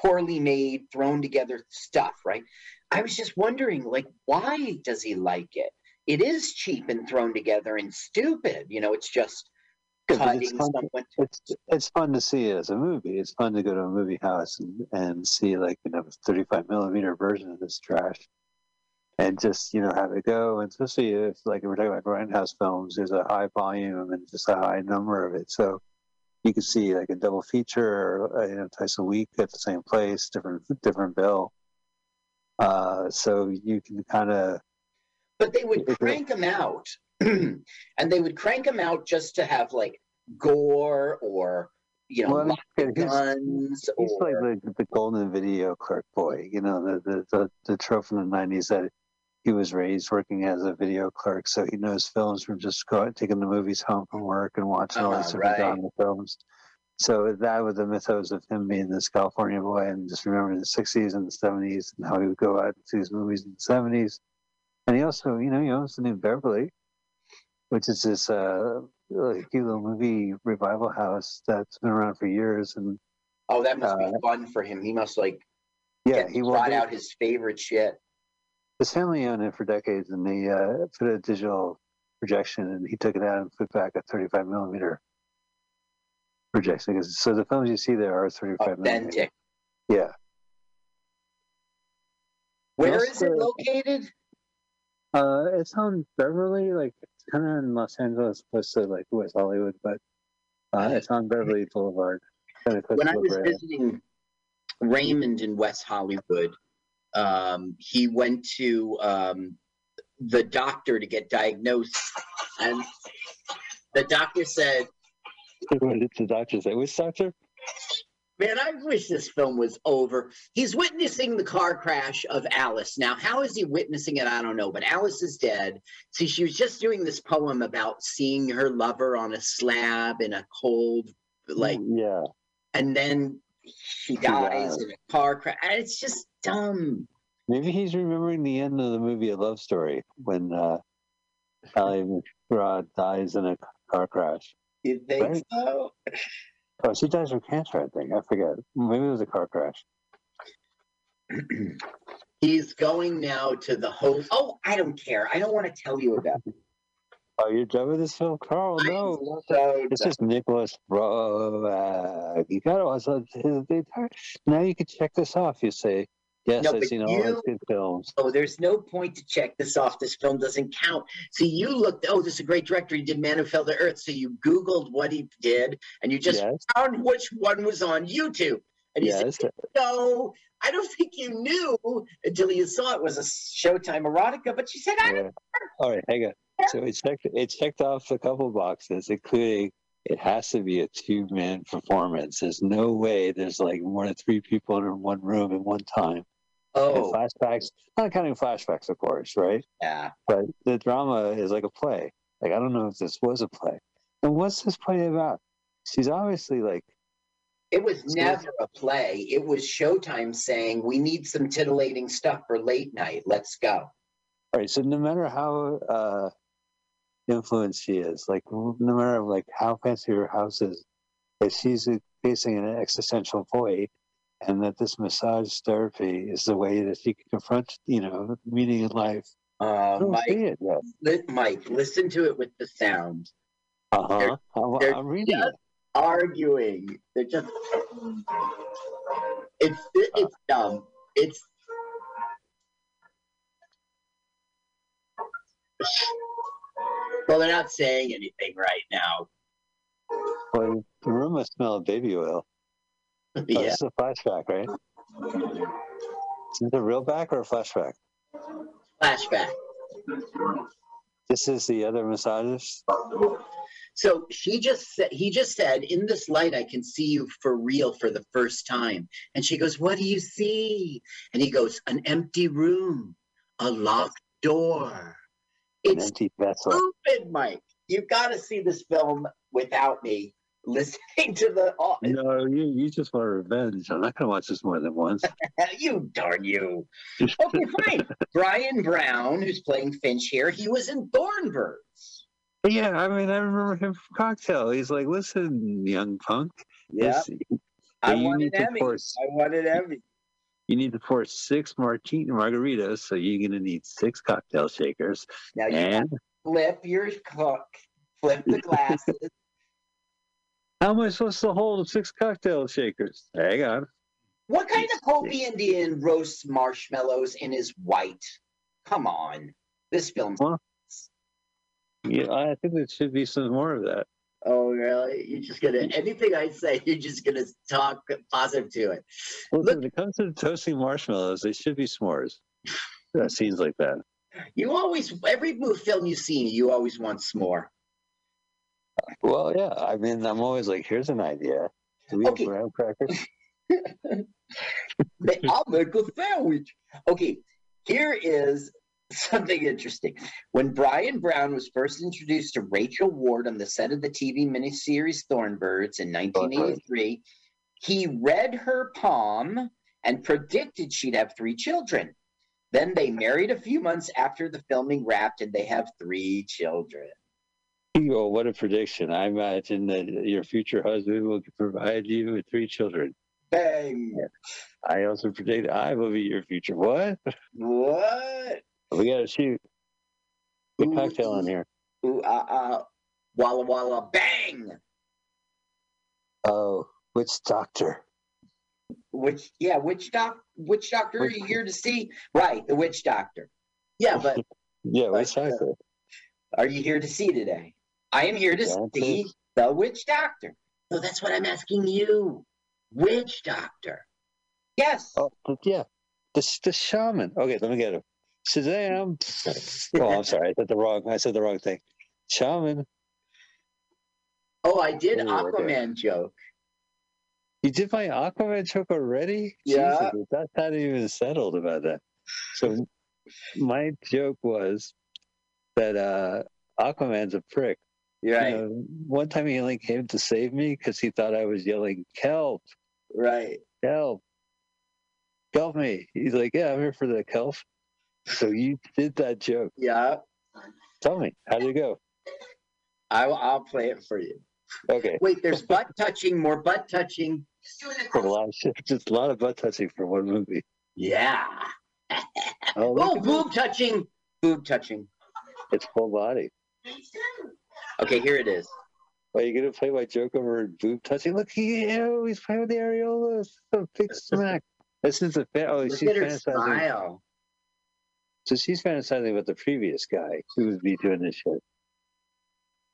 poorly made, thrown together stuff, right? I was just wondering, like, why does he like it? It is cheap and thrown together and stupid. You know, it's just but it's cutting fun- someone. It's it's fun to see it as a movie. It's fun to go to a movie house and, and see like you know a 35 millimeter version of this trash, and just you know have it go. And especially if like we're talking about grindhouse films, there's a high volume and just a high number of it, so you can see like a double feature, or, uh, you know, twice a week at the same place, different different bill. Uh, so you can kind of but they would crank them out <clears throat> and they would crank them out just to have like gore or you know Well, of he's- guns He's like the, the golden video clerk boy, you know, the, the, the, the trope from the 90s that he was raised working as a video clerk. So he knows films from just go, taking the movies home from work and watching all these different right. genre films. So that was the mythos of him being this California boy and just remembering the 60s and the 70s and how he would go out and see these movies in the 70s. And he also, you know, he owns the new Beverly, which is this uh, little movie revival house that's been around for years. And oh that must be uh, fun for him he must like yeah, he will out his favorite shit his family owned it for decades and they uh, put a digital projection and he took it out and put back a 35 millimeter projection. So the films you see there are 35 millimeter. authentic Yeah. where Also- is it located Uh, it's on Beverly, like it's kind of in Los Angeles, close to like West Hollywood, but uh, it's on Beverly Boulevard. When i was visiting raymond in west hollywood um, he went to um, the doctor to get diagnosed and the doctor said What did the doctor say? Which doctor? Man, I wish this film was over. He's witnessing the car crash of Alice. Now, how is he witnessing it? I don't know, but Alice is dead. See, she was just doing this poem about seeing her lover on a slab in a cold, like, yeah. and then she dies dies. in a car crash. And It's just dumb. Maybe he's remembering the end of the movie A Love Story when uh, Ali MacGraw dies in a car crash. You think Right. so? Oh, she dies from cancer, I think. I forget. Maybe it was a car crash. <clears throat> He's going now to the host. Oh, I don't care. I don't want to tell you about it. <laughs> Oh, you're done with this film, Carl? No, not that. So It's just Nicolas Roeg. You got to watch his entire. Now you can check this off. You say, "Yes, No, I've seen all you- good films." Oh, there's no point to check this off. This film doesn't count. See, you looked, oh, this is a great director. He did Man Who Fell to Earth. So you Googled what he did and you just yes, found which one was on YouTube. And you yes. said, no, I don't think you knew until you saw it was a Showtime erotica. But she said, I don't. Yeah. All right, hang on. So it checked. It checked off a couple boxes, including it has to be a two-man performance. There's no way there's like more than three people in one room at one time. Oh, flashbacks, not counting flashbacks, of course, right? yeah. but the drama is like a play. Like I don't know if this was a play. And what's this play about? She's obviously like It was never a play. It was Showtime saying, we need some titillating stuff for late night. Let's go. All right. So no matter how uh, influenced she is, like no matter like how fancy her house is, if she's facing an existential void, and that this massage therapy is the way that she can confront, you know, meaning in life. Uh, Mike, it li- Mike, listen to it with the sound. Uh huh. I'm, they're I'm reading it. just arguing. They're just. It's it's dumb. It's. Well, they're not saying anything right now. Well, the room must smell of baby oil. <laughs> Yeah. This is a flashback, right? Is it a real back or a flashback? Flashback. This is the other massagist. So she just said, he just said, in this light, I can see you for real for the first time. And she goes, What do you see? And he goes, An empty room, a locked door. An It's empty vessel. stupid, Mike. You've got to see this film without me listening to the. Oh, No, you you just want revenge. I'm not gonna watch this more than once. <laughs> you darn you. <laughs> Okay, fine. Bryan Brown, who's playing Finch here, he was in Thornbirds. Yeah, I mean, I remember him from Cocktail. He's like, "Listen, young punk, Yeah, I wanted won need an to Emmy. pour I an Emmy. you need to pour six martini margaritas, so you're gonna need six cocktail shakers Now you and flip your cook, flip the <laughs> glasses. How am I supposed to hold six cocktail shakers? Hang on. what kind of Hopi Indian roasts marshmallows and is white? Come on, this film. Yeah, I think there should be some more of that. Oh, really? You're just gonna anything I say, <laughs> you're just gonna talk positive to it. Well, Look- when it comes to toasting marshmallows, they should be s'mores. That seems like that. You always, every move film you see, you always want s'more. Well, yeah. I mean, I'm always like, here's an idea. Do we Okay. have graham crackers? <laughs> I'll make a sandwich. Okay, here is something interesting. When Bryan Brown was first introduced to Rachel Ward on the set of the TV miniseries Thornbirds in 1983, he read her palm and predicted she'd have three children. Then they married a few months after the filming wrapped, and they have three children. Oh, what a prediction. I imagine that your future husband will provide you with three children. Bang! I also predict I will be your future. What? What? We got to shoot. The Ooh, cocktail on here. Ooh, uh, uh, walla walla, bang! Oh, which doctor? Which yeah, which doc which doctor are you here to see? Right, the witch doctor. Yeah, but <laughs> Yeah, which Like, uh, doctor? are you here to see today? I am here to Yeah, see the witch doctor. So that's what I'm asking you. Witch doctor. Yes. Oh, yeah, the the shaman. Okay, let me get him. Shazam! <laughs> Oh, I'm sorry. I said the wrong. I said the wrong thing. Shaman. Oh, I did Oh, okay. Aquaman joke. You did my Aquaman joke already? Yeah. Jesus, that's not even settled about that. So my joke was that uh Aquaman's a prick. You know, one time he only came to save me because he thought I was yelling, Kelp, right. Kelp, Kelp me. He's like, Yeah, I'm here for the Kelp. So you did that joke. Yeah. Tell me, how did it go? I will I'll play it for you. Okay. Wait, there's butt touching, more butt touching. For a lot of shit, just a lot of butt touching for one movie. Yeah. <laughs> Oh, look Oh, boob touching. Boob touching. it's full body. Okay, here it is. Are you gonna play my joke over boob touching? Look, he, ew, he's playing with the areolas. A big <laughs> smack. This is a fan. Oh, Look she's fantasizing. smile. So she's fantasizing about the previous guy who would be doing this shit.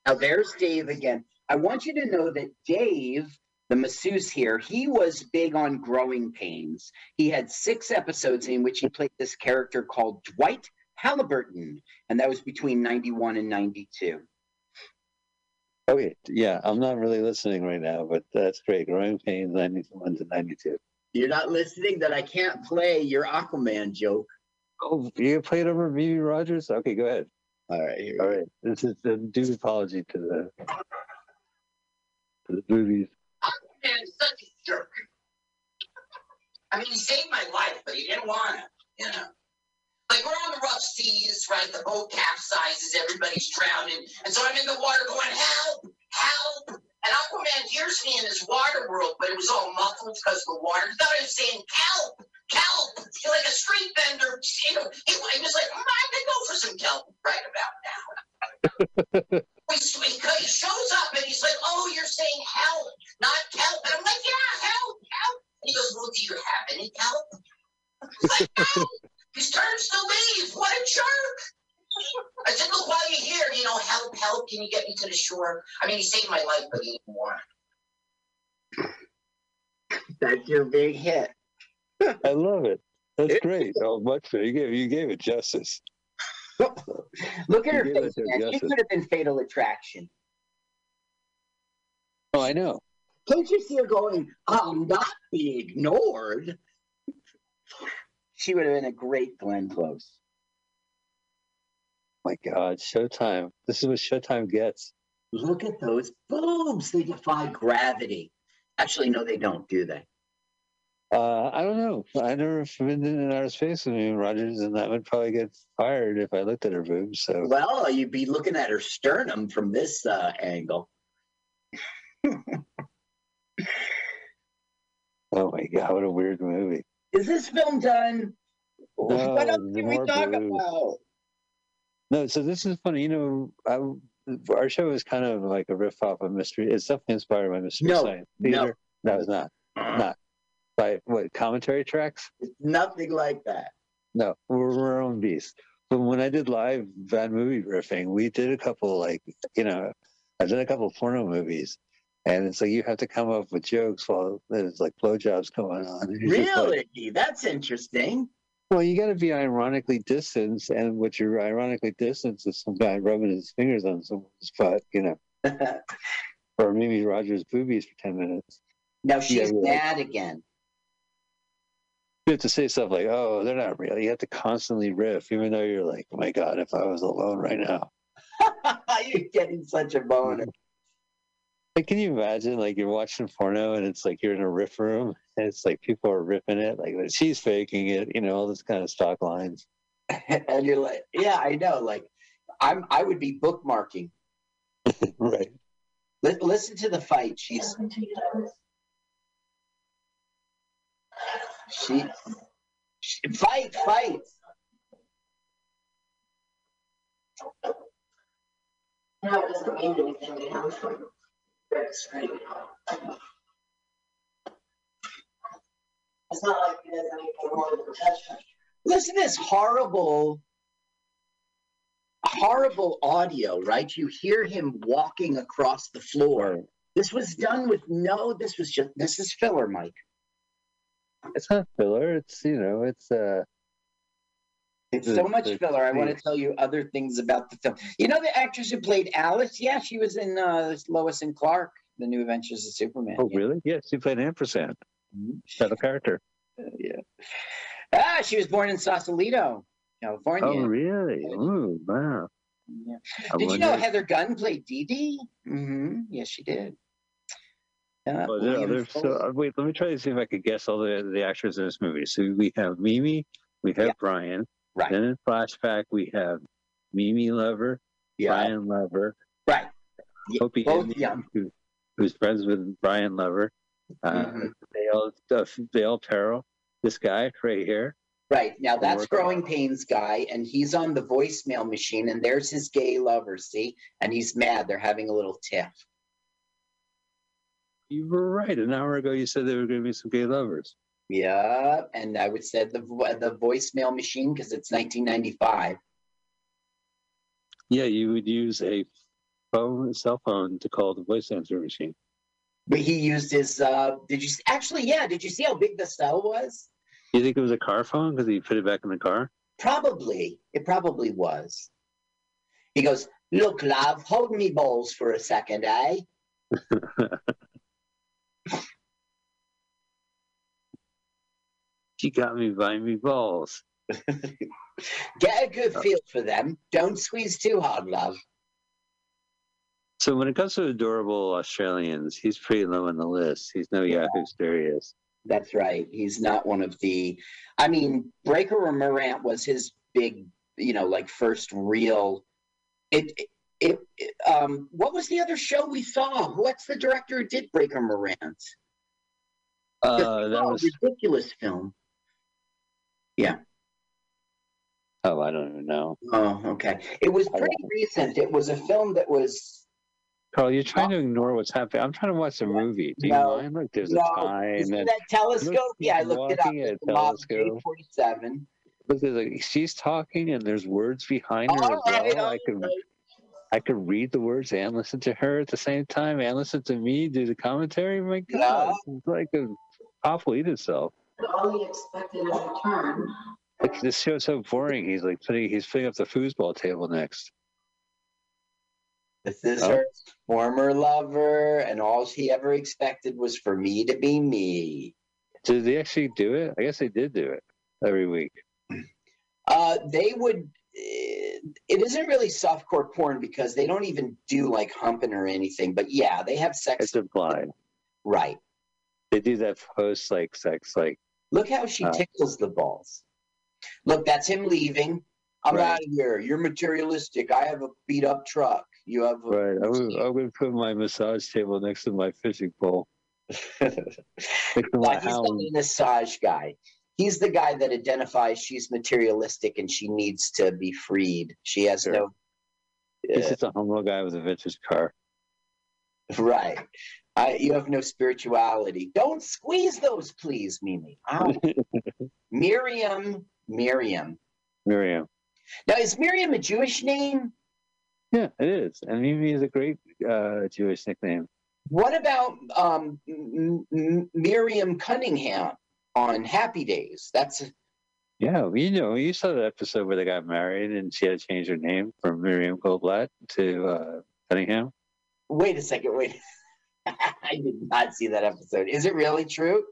Now there's Dave again. I want you to know that Dave, the masseuse here, he was big on growing pains. He had six episodes in which he played this character called Dwight Halliburton, and that was between 91 and 92. Okay, yeah, I'm not really listening right now, but that's great. Growing pains, 91 to 92. You're not listening that I can't play your Aquaman joke. Oh, you gonna it over Mimi Rogers? Okay, go ahead. All right, here. All right, this is a due apology to the to the movies. And such a jerk. I mean, he saved my life, but he didn't want to, you know. Like we're on the rough seas, right? The boat capsizes, everybody's drowning, and so I'm in the water going, "Help! Help!" And Aquaman hears me in his water world, but it was all muffled because of the water. He thought I was saying, "Kelp! Kelp!" Like a street vendor, <laughs> you know. He, he was like, mm, "I'm gonna go for some kelp right about now." <laughs> he, he shows up and he's like, "Oh, you're saying help, not kelp," and I'm like, "Yeah, help, help." And he goes, "Well, do you have any kelp?" Like, "No." He turns to leave. What a jerk! I said, look, while you're here, you know, help, help, can you get me to the shore? I mean, he saved my life, but he didn't want That's your big hit. <laughs> I love it. That's It- great. Oh, much better. You gave you gave it justice. <laughs> Look at her You gave face, it man. She could have been Fatal Attraction. Oh, I know. Can't you see her going, I'll not be ignored? She would have been a great Glenn Close. My God, Showtime. This is what Showtime gets. Look at those boobs. They defy gravity. Actually, no, they don't, do they? Uh, I don't know. I never been in an outer space with me, Rogers, and that would probably get fired if I looked at her boobs. So Well, you'd be looking at her sternum from this uh, angle. <laughs> Oh my god, what a weird movie. Is this film done? No, what else can we talk boobs. about? No, so this is funny. You know, I, our show is kind of like a riff off of mystery. It's definitely inspired by mystery No, science no. theater. No, it's not. Not by what commentary tracks? It's nothing like that. No, we're, we're our own beast. But when I did live bad movie riffing, we did a couple like you know, I did a couple of porno movies, and it's like you have to come up with jokes while there's like blowjobs going on. <laughs> You're like, Really? That's interesting. Well, you got to be ironically distanced, and what you're ironically distanced is some guy rubbing his fingers on someone's butt, you know, <laughs> or Mimi Rogers' boobies for ten minutes. now she's mad again. You have to say stuff like, "Oh, they're not real." You have to constantly riff, even though you're like, "Oh my god, if I was alone right now." <laughs> You're getting such a boner. Mm. Like, can you imagine, like, you're watching porno and it's like you're in a riff room and it's like people are ripping it, like she's faking it, you know, all this kind of stock lines. <laughs> and you're like, yeah, I know. Like, I'm. I would be bookmarking. <laughs> right. Li- listen to the fight. She's. She, she fight, fight. No, it doesn't mean anything to him. That's right. It's not like he does anything more than touch me. Listen to this horrible, horrible audio. Right? You hear him walking across the floor. This was done with no. This was just. This is filler, Mike. It's not filler. It's you know, it's uh, It's so much filler. I want to tell you other things about the film. You know the actress who played Alice? Yeah, she was in uh, Lois and Clark, The New Adventures of Superman. oh yeah. really? Yes, she played ampersand. Mhm. That a character. yeah. Ah, she was born in Sausalito, California. Oh really? Ooh, wow. Yeah. Did you know Heather Gunn played Dee Dee? Mm-hmm. Yes, she did. Uh, Oh, there, there's so, uh, wait, let me try to see if I could guess all the the actors in this movie. So we have Mimi, we have Yeah. Bryan, Right. then in flashback we have Mimi Lover, yeah. Bryan Lover, Right. Yeah, Opie both Henry, young. who, who's friends with Bryan Lover, uh, Mhm. Dale, uh, Dale Terrell, this guy right here. Right. Now that's. Growing Pains guy, and he's on the voicemail machine, and there's his gay lover, see? And he's mad. They're having a little tiff. You were right. An hour ago, you said there were going to be some gay lovers. Yeah, and I would say the the voicemail machine because it's 1995. Yeah, you would use a phone, cell phone, to call the voice answer machine. But he used his. Uh, did you actually? Yeah. Did you see how big the cell was? You think it was a car phone because he put it back in the car? Probably. It probably was. He goes, "Look, love, hold me balls for a second, eh?" <laughs> She got me by me balls. <laughs> Get a good feel for them. Don't squeeze too hard, love. So when it comes to adorable Australians, he's pretty low on the list. He's no Yahoo Serious. That's right. He's not one of the. I mean, Breaker or Morant was his big, you know, like first real. It, it, it um. What was the other show we saw? What's the director who did Breaker Morant? Uh, that was ridiculous film. Oh, I don't even know. Oh, okay. It was pretty oh. recent. It was a film that was. Carl, you're trying oh. to ignore what's happening. I'm trying to watch a movie. Do you No, mind? Look, there's no, a time. And that telescope? Yeah, I looked it up. at It's a telescope. J47. look, there's like she's talking, and there's words behind her oh, All as well. all I could. I could read the words and listen to her at the same time, and listen to me do the commentary. My Yeah. God, it's like a awful eat itself. All he expected in return. Like this show's so boring. He's like putting he's putting up the foosball table next. This is Oh. her former lover, and all she ever expected was for me to be me. Did they actually do it? I guess they did do it every week. Uh, they would. eh, It isn't really softcore porn because they don't even do like humping or anything. But yeah, they have sex. It's implied. Right. They do that post like sex like Look how she Uh. tickles the balls. Look, that's him leaving. I'm Right. out of here. You're materialistic. I have a beat up truck. You have a. right. I'm, gonna- <laughs> I'm gonna put my massage table next to my fishing pole. Next to my Yeah, he's hound. the massage guy. He's the guy that identifies she's materialistic and she needs to be freed. She has Sure. no. He's Uh, just a humble guy with a vintage car. right. I, you have no spirituality. Don't squeeze those, please, Mimi. Ow. <laughs> Miriam. Miriam. Miriam. Now, is Miriam a Jewish name? Yeah, it is. And Mimi is a great uh, Jewish nickname. What about um, M- M- Miriam Cunningham on Happy Days? That's Yeah, well, you know, you saw that episode where they got married and she had to change her name from Miriam Goldblatt to uh, Cunningham. wait a second. Wait, <laughs> I did not see that episode. Is it really true?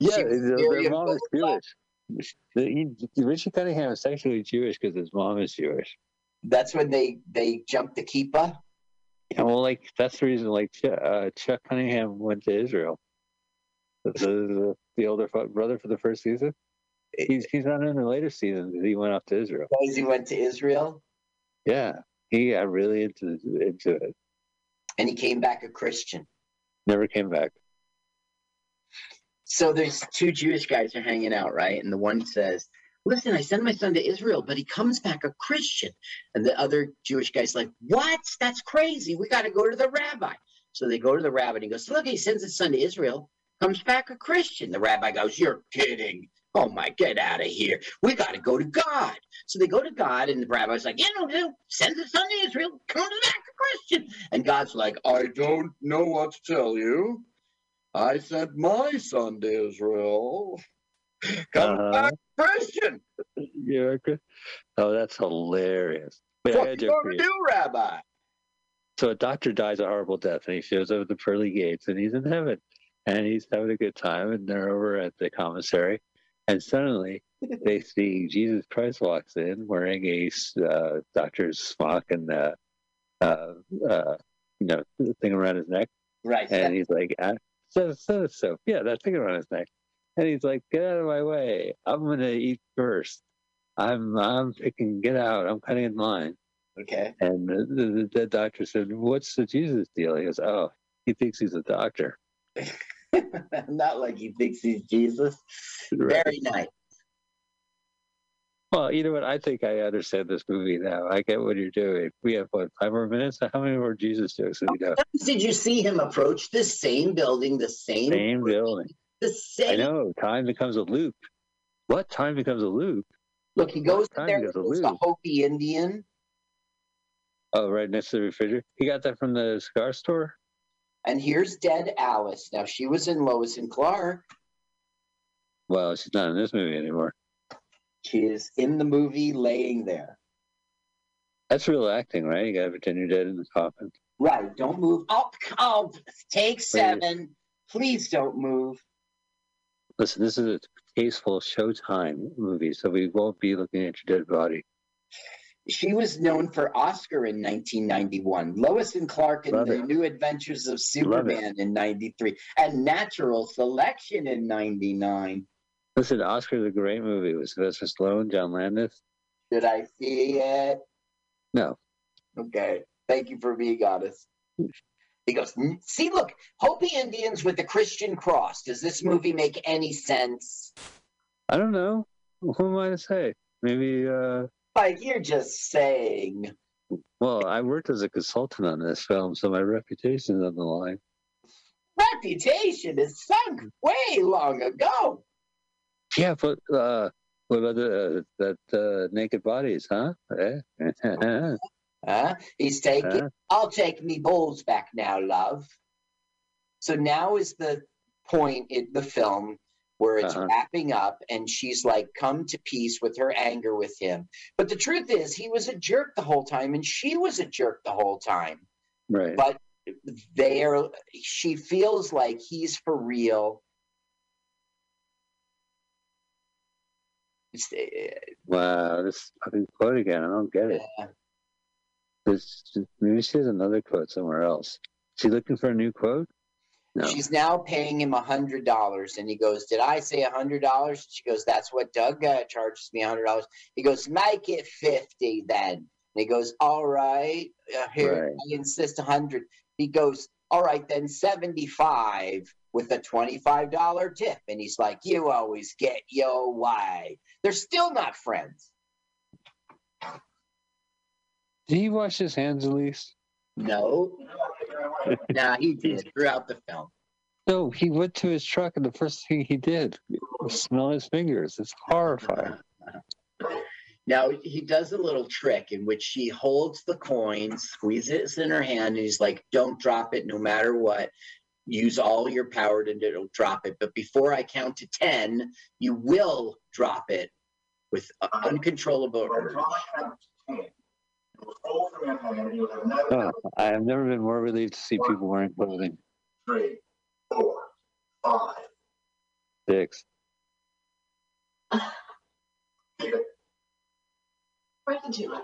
Yeah, their, mom is Jewish. He, Richie Cunningham is actually Jewish because his mom is Jewish. That's when they they jumped the kippah. Yeah, well, like that's the reason. Like uh, Chuck Cunningham went to Israel. The, the, the older brother for the first season. He's he's not in the later seasons. He went off to Israel. Because he went to Israel Yeah, he got really into into it. And he came back a Christian. Never came back. So there's two Jewish guys are hanging out, right? And the one says, "Listen, I sent my son to Israel, but he comes back a Christian." And the other Jewish guy's like, "What? That's crazy. We got to go to the rabbi." So they go to the rabbi and he goes, "Look, he sends his son to Israel, comes back a Christian." The rabbi goes, "You're kidding." Oh my, get out of here. We got to go to God. So they go to God, and the rabbi's like, You know, no, send his son to Israel, comes back a Christian. And God's like, I don't know what to tell you. I sent my son to Israel. Come Uh-huh. back Christian. Yeah. okay. Oh, that's hilarious. Wait, What you gonna do, Rabbi? So a doctor dies a horrible death, and he shows up at the pearly gates, and he's in heaven, and he's having a good time, and they're over at the commissary, and suddenly <laughs> they see Jesus Christ walks in wearing a uh, doctor's smock and uh, uh, uh, you know the thing around his neck, Right. and he's like, ah, so so so yeah, that thing around his neck, and he's like, get out of my way, I'm gonna eat first. I'm I'm picking, get out, I'm cutting in line. okay. And the, the, the doctor said, What's the Jesus deal? He goes, Oh, he thinks he's a doctor. <laughs> Not like he thinks he's Jesus. Very nice. Well, you know what? I think I understand this movie now. I get what you're doing. We have, what, five more minutes? How many more Jesus jokes do we know? Did you see him approach the same building, the same, Same building. the same? I know. Time becomes a loop. What? Time becomes a loop? Look, he goes in Time there. goes a loop. Hopi Indian, Oh, right next to the refrigerator. He got that from the cigar store? and here's dead Alice. Now she was in Lois and Clark. Well, she's not in this movie anymore. She is in the movie, laying there. That's real acting, right? You got to pretend you're dead in the coffin. Right. Don't move. Oh, oh, take seven. Please don't move. Listen, this is a tasteful Showtime movie, so we won't be looking at your dead body. She was known for Oscar in 1991, Lois and Clark in Love The it. New Adventures of Superman in 93, and Natural Selection in 99. Listen, Oscar's a great movie with Sylvester Stallone, John Landis. Did I see it? No. Okay. Thank you for being honest. He goes, see, look, Hopi Indians with the Christian cross. Does this movie make any sense? I don't know. Who am I to say? Maybe, uh, Like, you're just saying. well, I worked as a consultant on this film, so my reputation's on the line. Reputation is sunk way long ago. Yeah, but uh, what about the, uh, that uh, naked bodies, huh? Huh? He's taking, Huh? I'll take me balls back now, love. So now is the point in the film where it's Uh-huh. wrapping up and she's like come to peace with her anger with him. But the truth is, he was a jerk the whole time and she was a jerk the whole time. right. But they are, she feels like he's for real. It's, uh, Wow, this fucking quote again. I don't get it. This, maybe she has another quote somewhere else. Is She looking for a new quote? No. She's now paying him a hundred dollars, and he goes, "Did I say a hundred dollars?" She goes, "That's what Doug uh, charges me, a hundred dollars." He goes, "Make it fifty then." And he goes, "All right, uh, here Right. I insist a hundred." He goes, "All right then, seventy-five with a twenty-five dollar tip." And he's like, "You always get your way." They're still not friends. Did he wash his hands at least? No, <laughs> nah, he did throughout the film. No, he went to his truck and the first thing he did was smell his fingers. It's horrifying. Now he does a little trick in which she holds the coin, squeezes it in her hand, and he's like, "Don't drop it, no matter what. Use all your power to don't drop it. But before I count to ten, you will drop it with uncontrollable urge." Oh, I have never been more relieved to see people wearing clothing. Three, four, five, six. Dicks. Right into.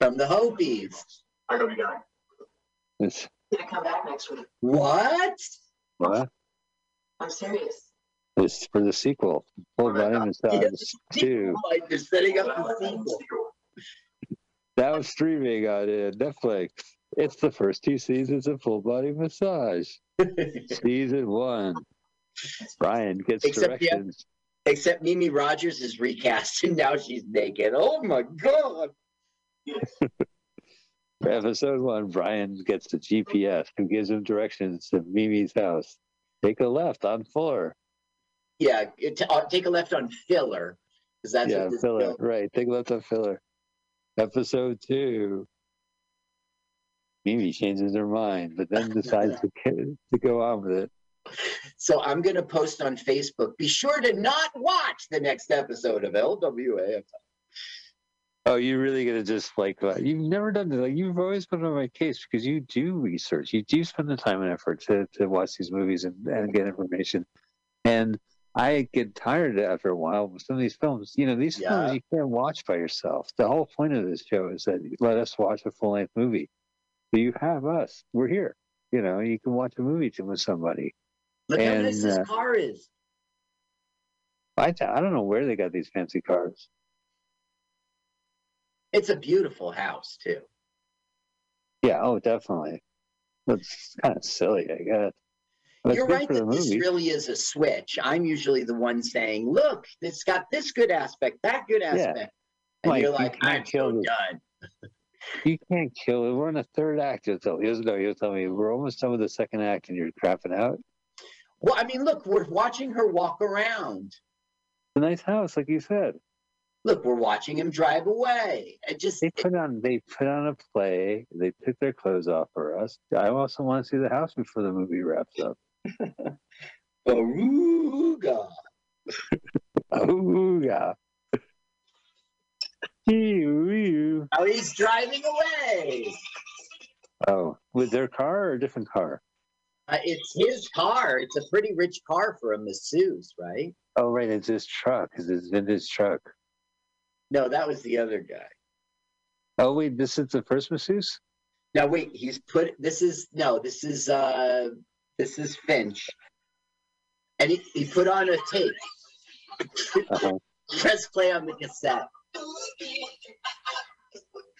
From the Hopis. I gotta be going. It's, Gonna come back next week. What? what? I'm serious. It's for the sequel. Full body massage two. <laughs> Like they're setting up the sequel. That was streaming on uh, Netflix. It's the first two seasons of Full Body Massage. <laughs> Season one. Bryan gets Except the- directions. Except Mimi Rogers is recast, <laughs> and now she's naked. Oh my god! For episode one, Bryan gets the GPS who gives him directions to Mimi's house. Take a left on Fuller. Yeah, it, uh, take a left on filler, because that's yeah, Filler. Right. Take a left on Filler. Episode two. Mimi changes her mind, but then decides to, to go on with it. So I'm going to post on Facebook. Be sure to not watch the next episode of LWAF. Oh, you're really gonna just like uh, you've never done this. Like you've always been on my case because you do research. You do spend the time and effort to, to watch these movies and, and get information. And I get tired after a while with some of these films. You know, these Yeah. films you can't watch by yourself. The whole point of this show is that let us watch a full length movie. So you have us. We're here. You know, you can watch a movie to with somebody. Look how And, nice this uh, car is. I, I don't know where they got these fancy cars. It's a beautiful house too. Yeah, oh, definitely. That's kind of silly, I guess. But You're right that this really is a switch. I'm usually the one saying, "Look, it's got this good aspect, that good aspect," yeah. and Mike, you're like, can't "I'm so this. done." <laughs> You can't kill it. We're in the third act. You're telling, me. You'll, no, you'll tell me we're almost done with the second act, and you're crapping out. Well, I mean, look, we're watching her walk around. It's a nice house, like you said. Look, we're watching him drive away. It just They put on they put on a play. They took their clothes off for us. I also want to see the house before the movie wraps up. <laughs> Baruga. Oh. Ew, Now he's driving away. Oh, with their car or a different car? Uh, it's his car. It's a pretty rich car for a masseuse, right? Oh, right, it's his truck. It's his vintage truck. No, that was the other guy. Oh wait, this is the first masseuse. Now wait, he's put this is no, this is uh this is Finch. And he, he put on a tape. Uh-huh. <laughs> Press play on the cassette.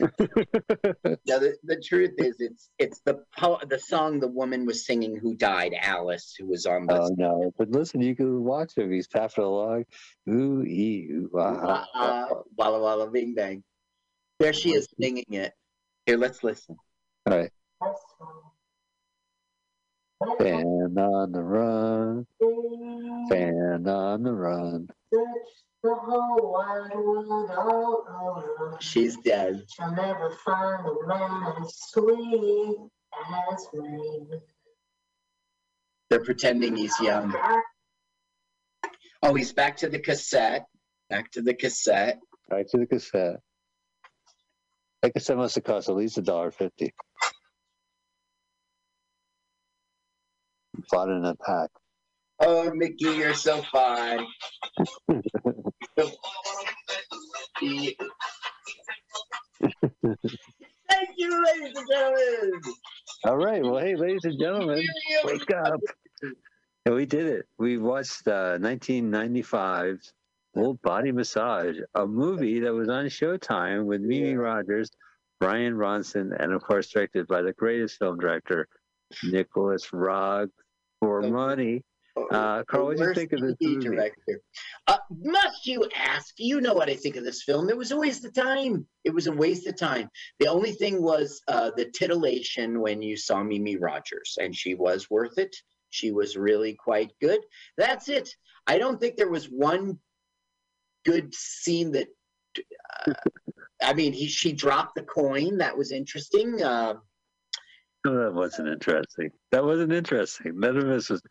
<laughs> Now the, the truth is it's it's the po- the song the woman was singing who died, Alice, who was on the oh no! But listen, you can watch him. He's tapping along. Ooh, ee, ooh, ah, ah, uh, Walla Walla Bing Bang. There she is singing it. Here, let's listen. All right. Fan on the run. Fan on the run. The whole wide world all over. She's dead. Shall never find a man as sweet as me. They're pretending he's young. Oh, he's back to the cassette. Back to the cassette. Back to the cassette. That cassette must have cost at least a dollar fifty. Bought in a pack. Oh, Mickey, you're so fine. Thank you, ladies and gentlemen. All right. Well, hey, ladies and gentlemen, wake up. And <laughs> we did it. We watched uh, 1995's Full Body Massage, a movie that was on Showtime with Mimi Rogers, Brian Ronson, and of course directed by the greatest film director, Nicolas Roeg, for money. Uh, Carl, what do you think of this movie? director. Uh, must you ask? You know what I think of this film. It was a waste of time. It was a waste of time. The only thing was uh, the titillation when you saw Mimi Rogers, and she was worth it. She was really quite good. That's it. I don't think there was one good scene that. Uh, I mean, he she dropped the coin. That was interesting. Uh, No, <laughs> that wasn't interesting. That wasn't interesting. None of this was.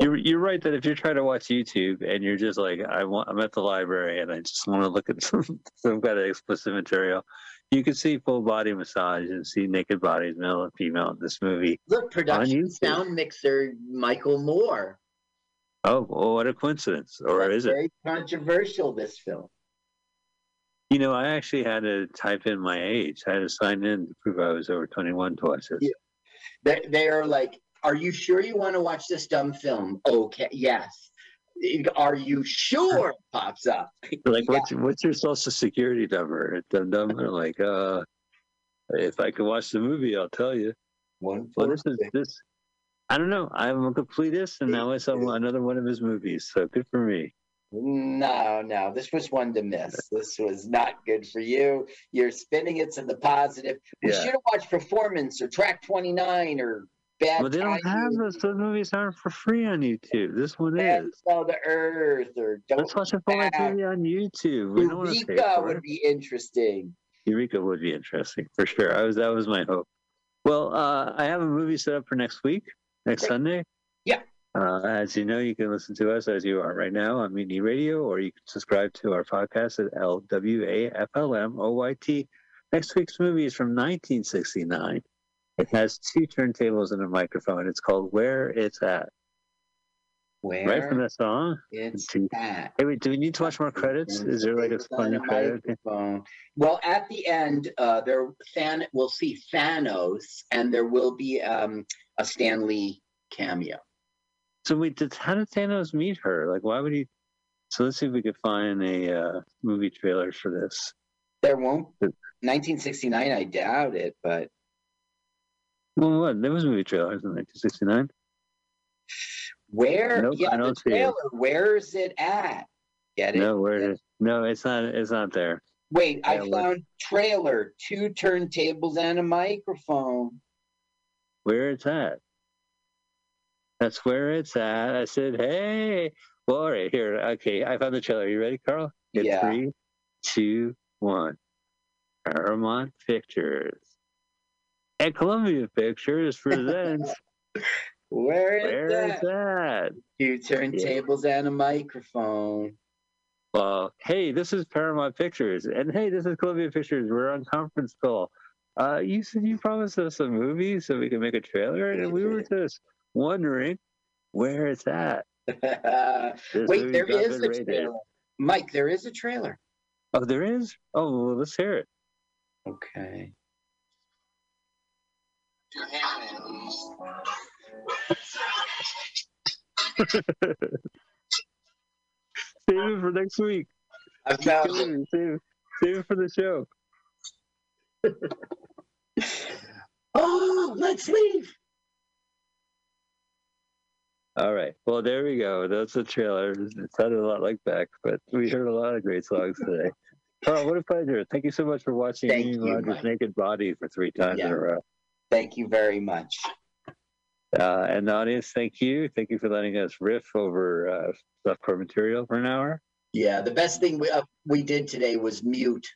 You're you're right that if you're trying to watch YouTube and you're just like I want, I'm at the library and I just want to look at <laughs> some some kind of explicit material, you can see full body massage and see naked bodies, male and female, in this movie. look, production sound mixer Michael Moore. Oh, well, what a coincidence! Or That's is it? very controversial? This film. You know, I actually had to type in my age. I had to sign in to prove I was over 21 to watch this. Yeah. They, they are like, are you sure you want to watch this dumb film? Okay, yes. Are you sure? <laughs> Pops up. Like, what's what's your social security number? Dum dum. I'm like, uh, if I could watch the movie, I'll tell you. One, Well, this is this. I don't know. I'm a completist, and now I saw another one of his movies. So good for me. No, no, this was one to miss. This was not good for you. You're spinning it to the positive. We Yeah. should have watched Performance or Track 29 or Bad Well, they don't have those. Those movies aren't for free on YouTube. This one Bad is. Sell the Earth or Don't Let's watch for my TV on YouTube. We don't want to Eureka would be interesting. Eureka would be interesting for sure. I was that was my hope. Well, uh, I have a movie set up for next week, next Great. Sunday. Uh, as you know, you can listen to us as you are right now on Mutiny Radio, or you can subscribe to our podcast at LWAFLMOYT. Next week's movie is from 1969. It has two turntables and a microphone. It's called Where It's At. Where Right from the song. it's Two- at. Hey, wait, do we need to watch more credits? Is there like a funny credit? Well, at the end, uh, there Than we'll see Thanos, and there will be um, a Stan Lee cameo. So wait, did, how did Thanos meet her? Like, why would he? So let's see if we could find a uh, movie trailer for this. There won't. 1969, I doubt it, but Well, what? There was movie trailers in 1969. where? Nope, yeah, I the don't see it. trailer. Where is it at? Get it? No, where? it is- No, it's not. It's not there. Wait, I Yeah, found trailer. Two turntables and a microphone. Where it's at? That's where it's at. I said, hey. Well, all right, here. Okay, I found the trailer. You ready, Carl? Get Yeah. Three, two, one. Paramount Pictures. And Columbia Pictures presents <laughs> Where is Where that? It's At. Two turntables and a microphone. Well, hey, this is Paramount Pictures, and hey, this is Columbia Pictures. We're on conference call. Uh, you said you promised us a movie so we can make a trailer, and we were just wondering where it's at. <laughs> Wait, there is a rated. trailer. Mike, there is a trailer. Oh, there is. Oh, well, let's hear it. Okay. <laughs> Save it for next week. I found it. Save, save, save it for the show. <laughs> Oh, let's leave. All right. Well, there we go. That's the trailer. It sounded a lot like Beck, but <laughs> we heard a lot of great songs today. <laughs> Carl, what a pleasure. Thank you so much for watching Thank me you, Roger's Mike. Naked Body for three times in a row. Thank you very much. Uh, and the audience, thank you. Thank you for letting us riff over uh, softcore material for an hour. Yeah, the best thing we, uh, we did today was mute.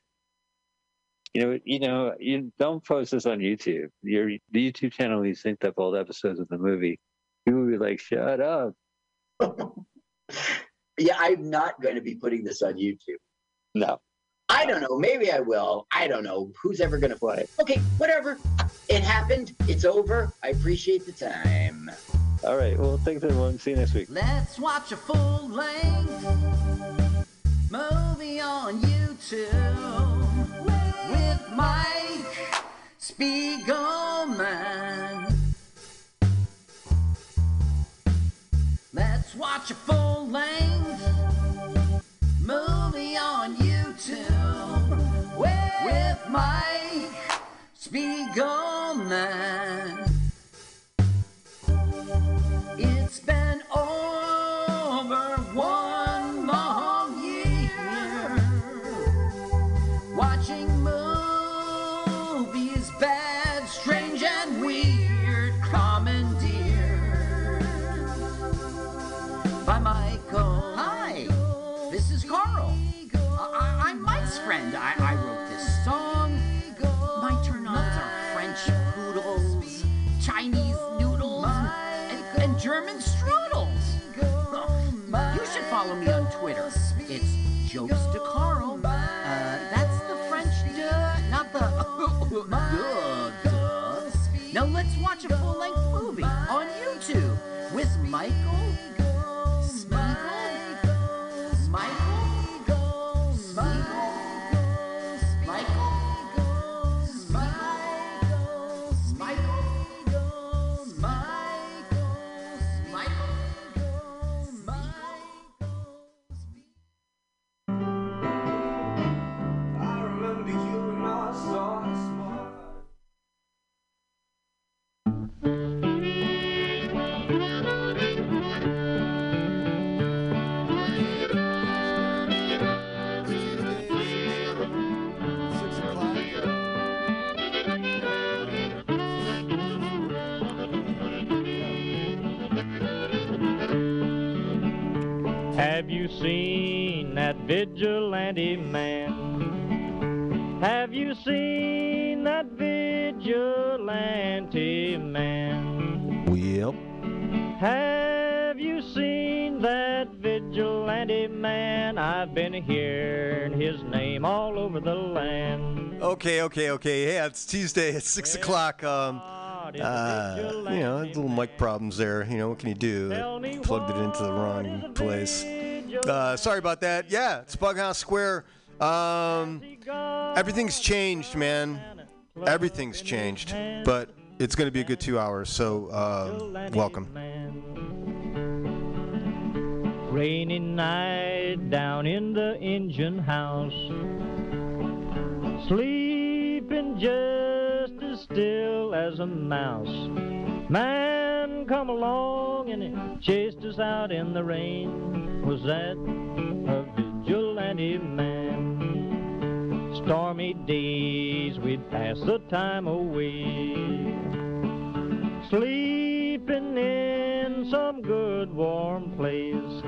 You know, you know, you don't post this on YouTube. Your the YouTube channel, we synced up old episodes of the movie. People would be like, "Shut up." <laughs> Yeah, I'm not going to be putting this on YouTube. No. I don't know. Maybe I will. I don't know. Who's ever going to play it? Okay, whatever. It happened. It's over. I appreciate the time. All right. Well, thanks everyone. See you next week. Let's watch a full length movie on YouTube with Mike Spiegelman. Watch a full length movie on YouTube with Mike Spiegelman. Jokes to Carl. Uh, that's the French duh, not the <laughs> vigilante man? Have you seen that vigilante man? Yep. Have you seen that vigilante man? I've been hearing his name all over the land. Okay, okay, okay. Yeah, it's Tuesday at six o'clock. Um, uh, you know, little mic problems there. You know, what can you do? Plugged it into the wrong place. Uh, sorry about that. Yeah, it's Bughouse Square. Um, everyth's changed, man. Everything's changed, but it's going to be a good two hours. So, uh, welcome. Rainy night down in the engine house. Sleeping just as still as a mouse. Man come along and he chased us out in the rain. Was that a vigilante man? Stormy days we'd pass the time away. Sleeping in some good warm place.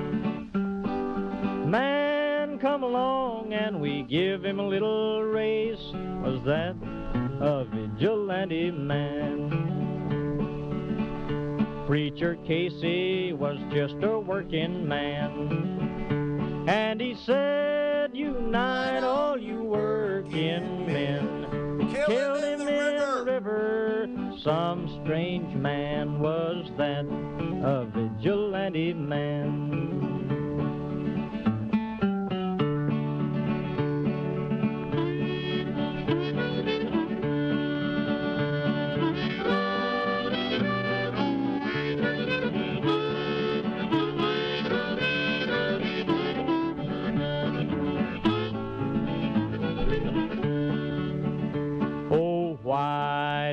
Man come along and we give him a little race. Was that a vigilante man? Preacher Casey was just a working man. And he said, Unite all you working men. Kill him in the river. Some strange man was that, a vigilante man.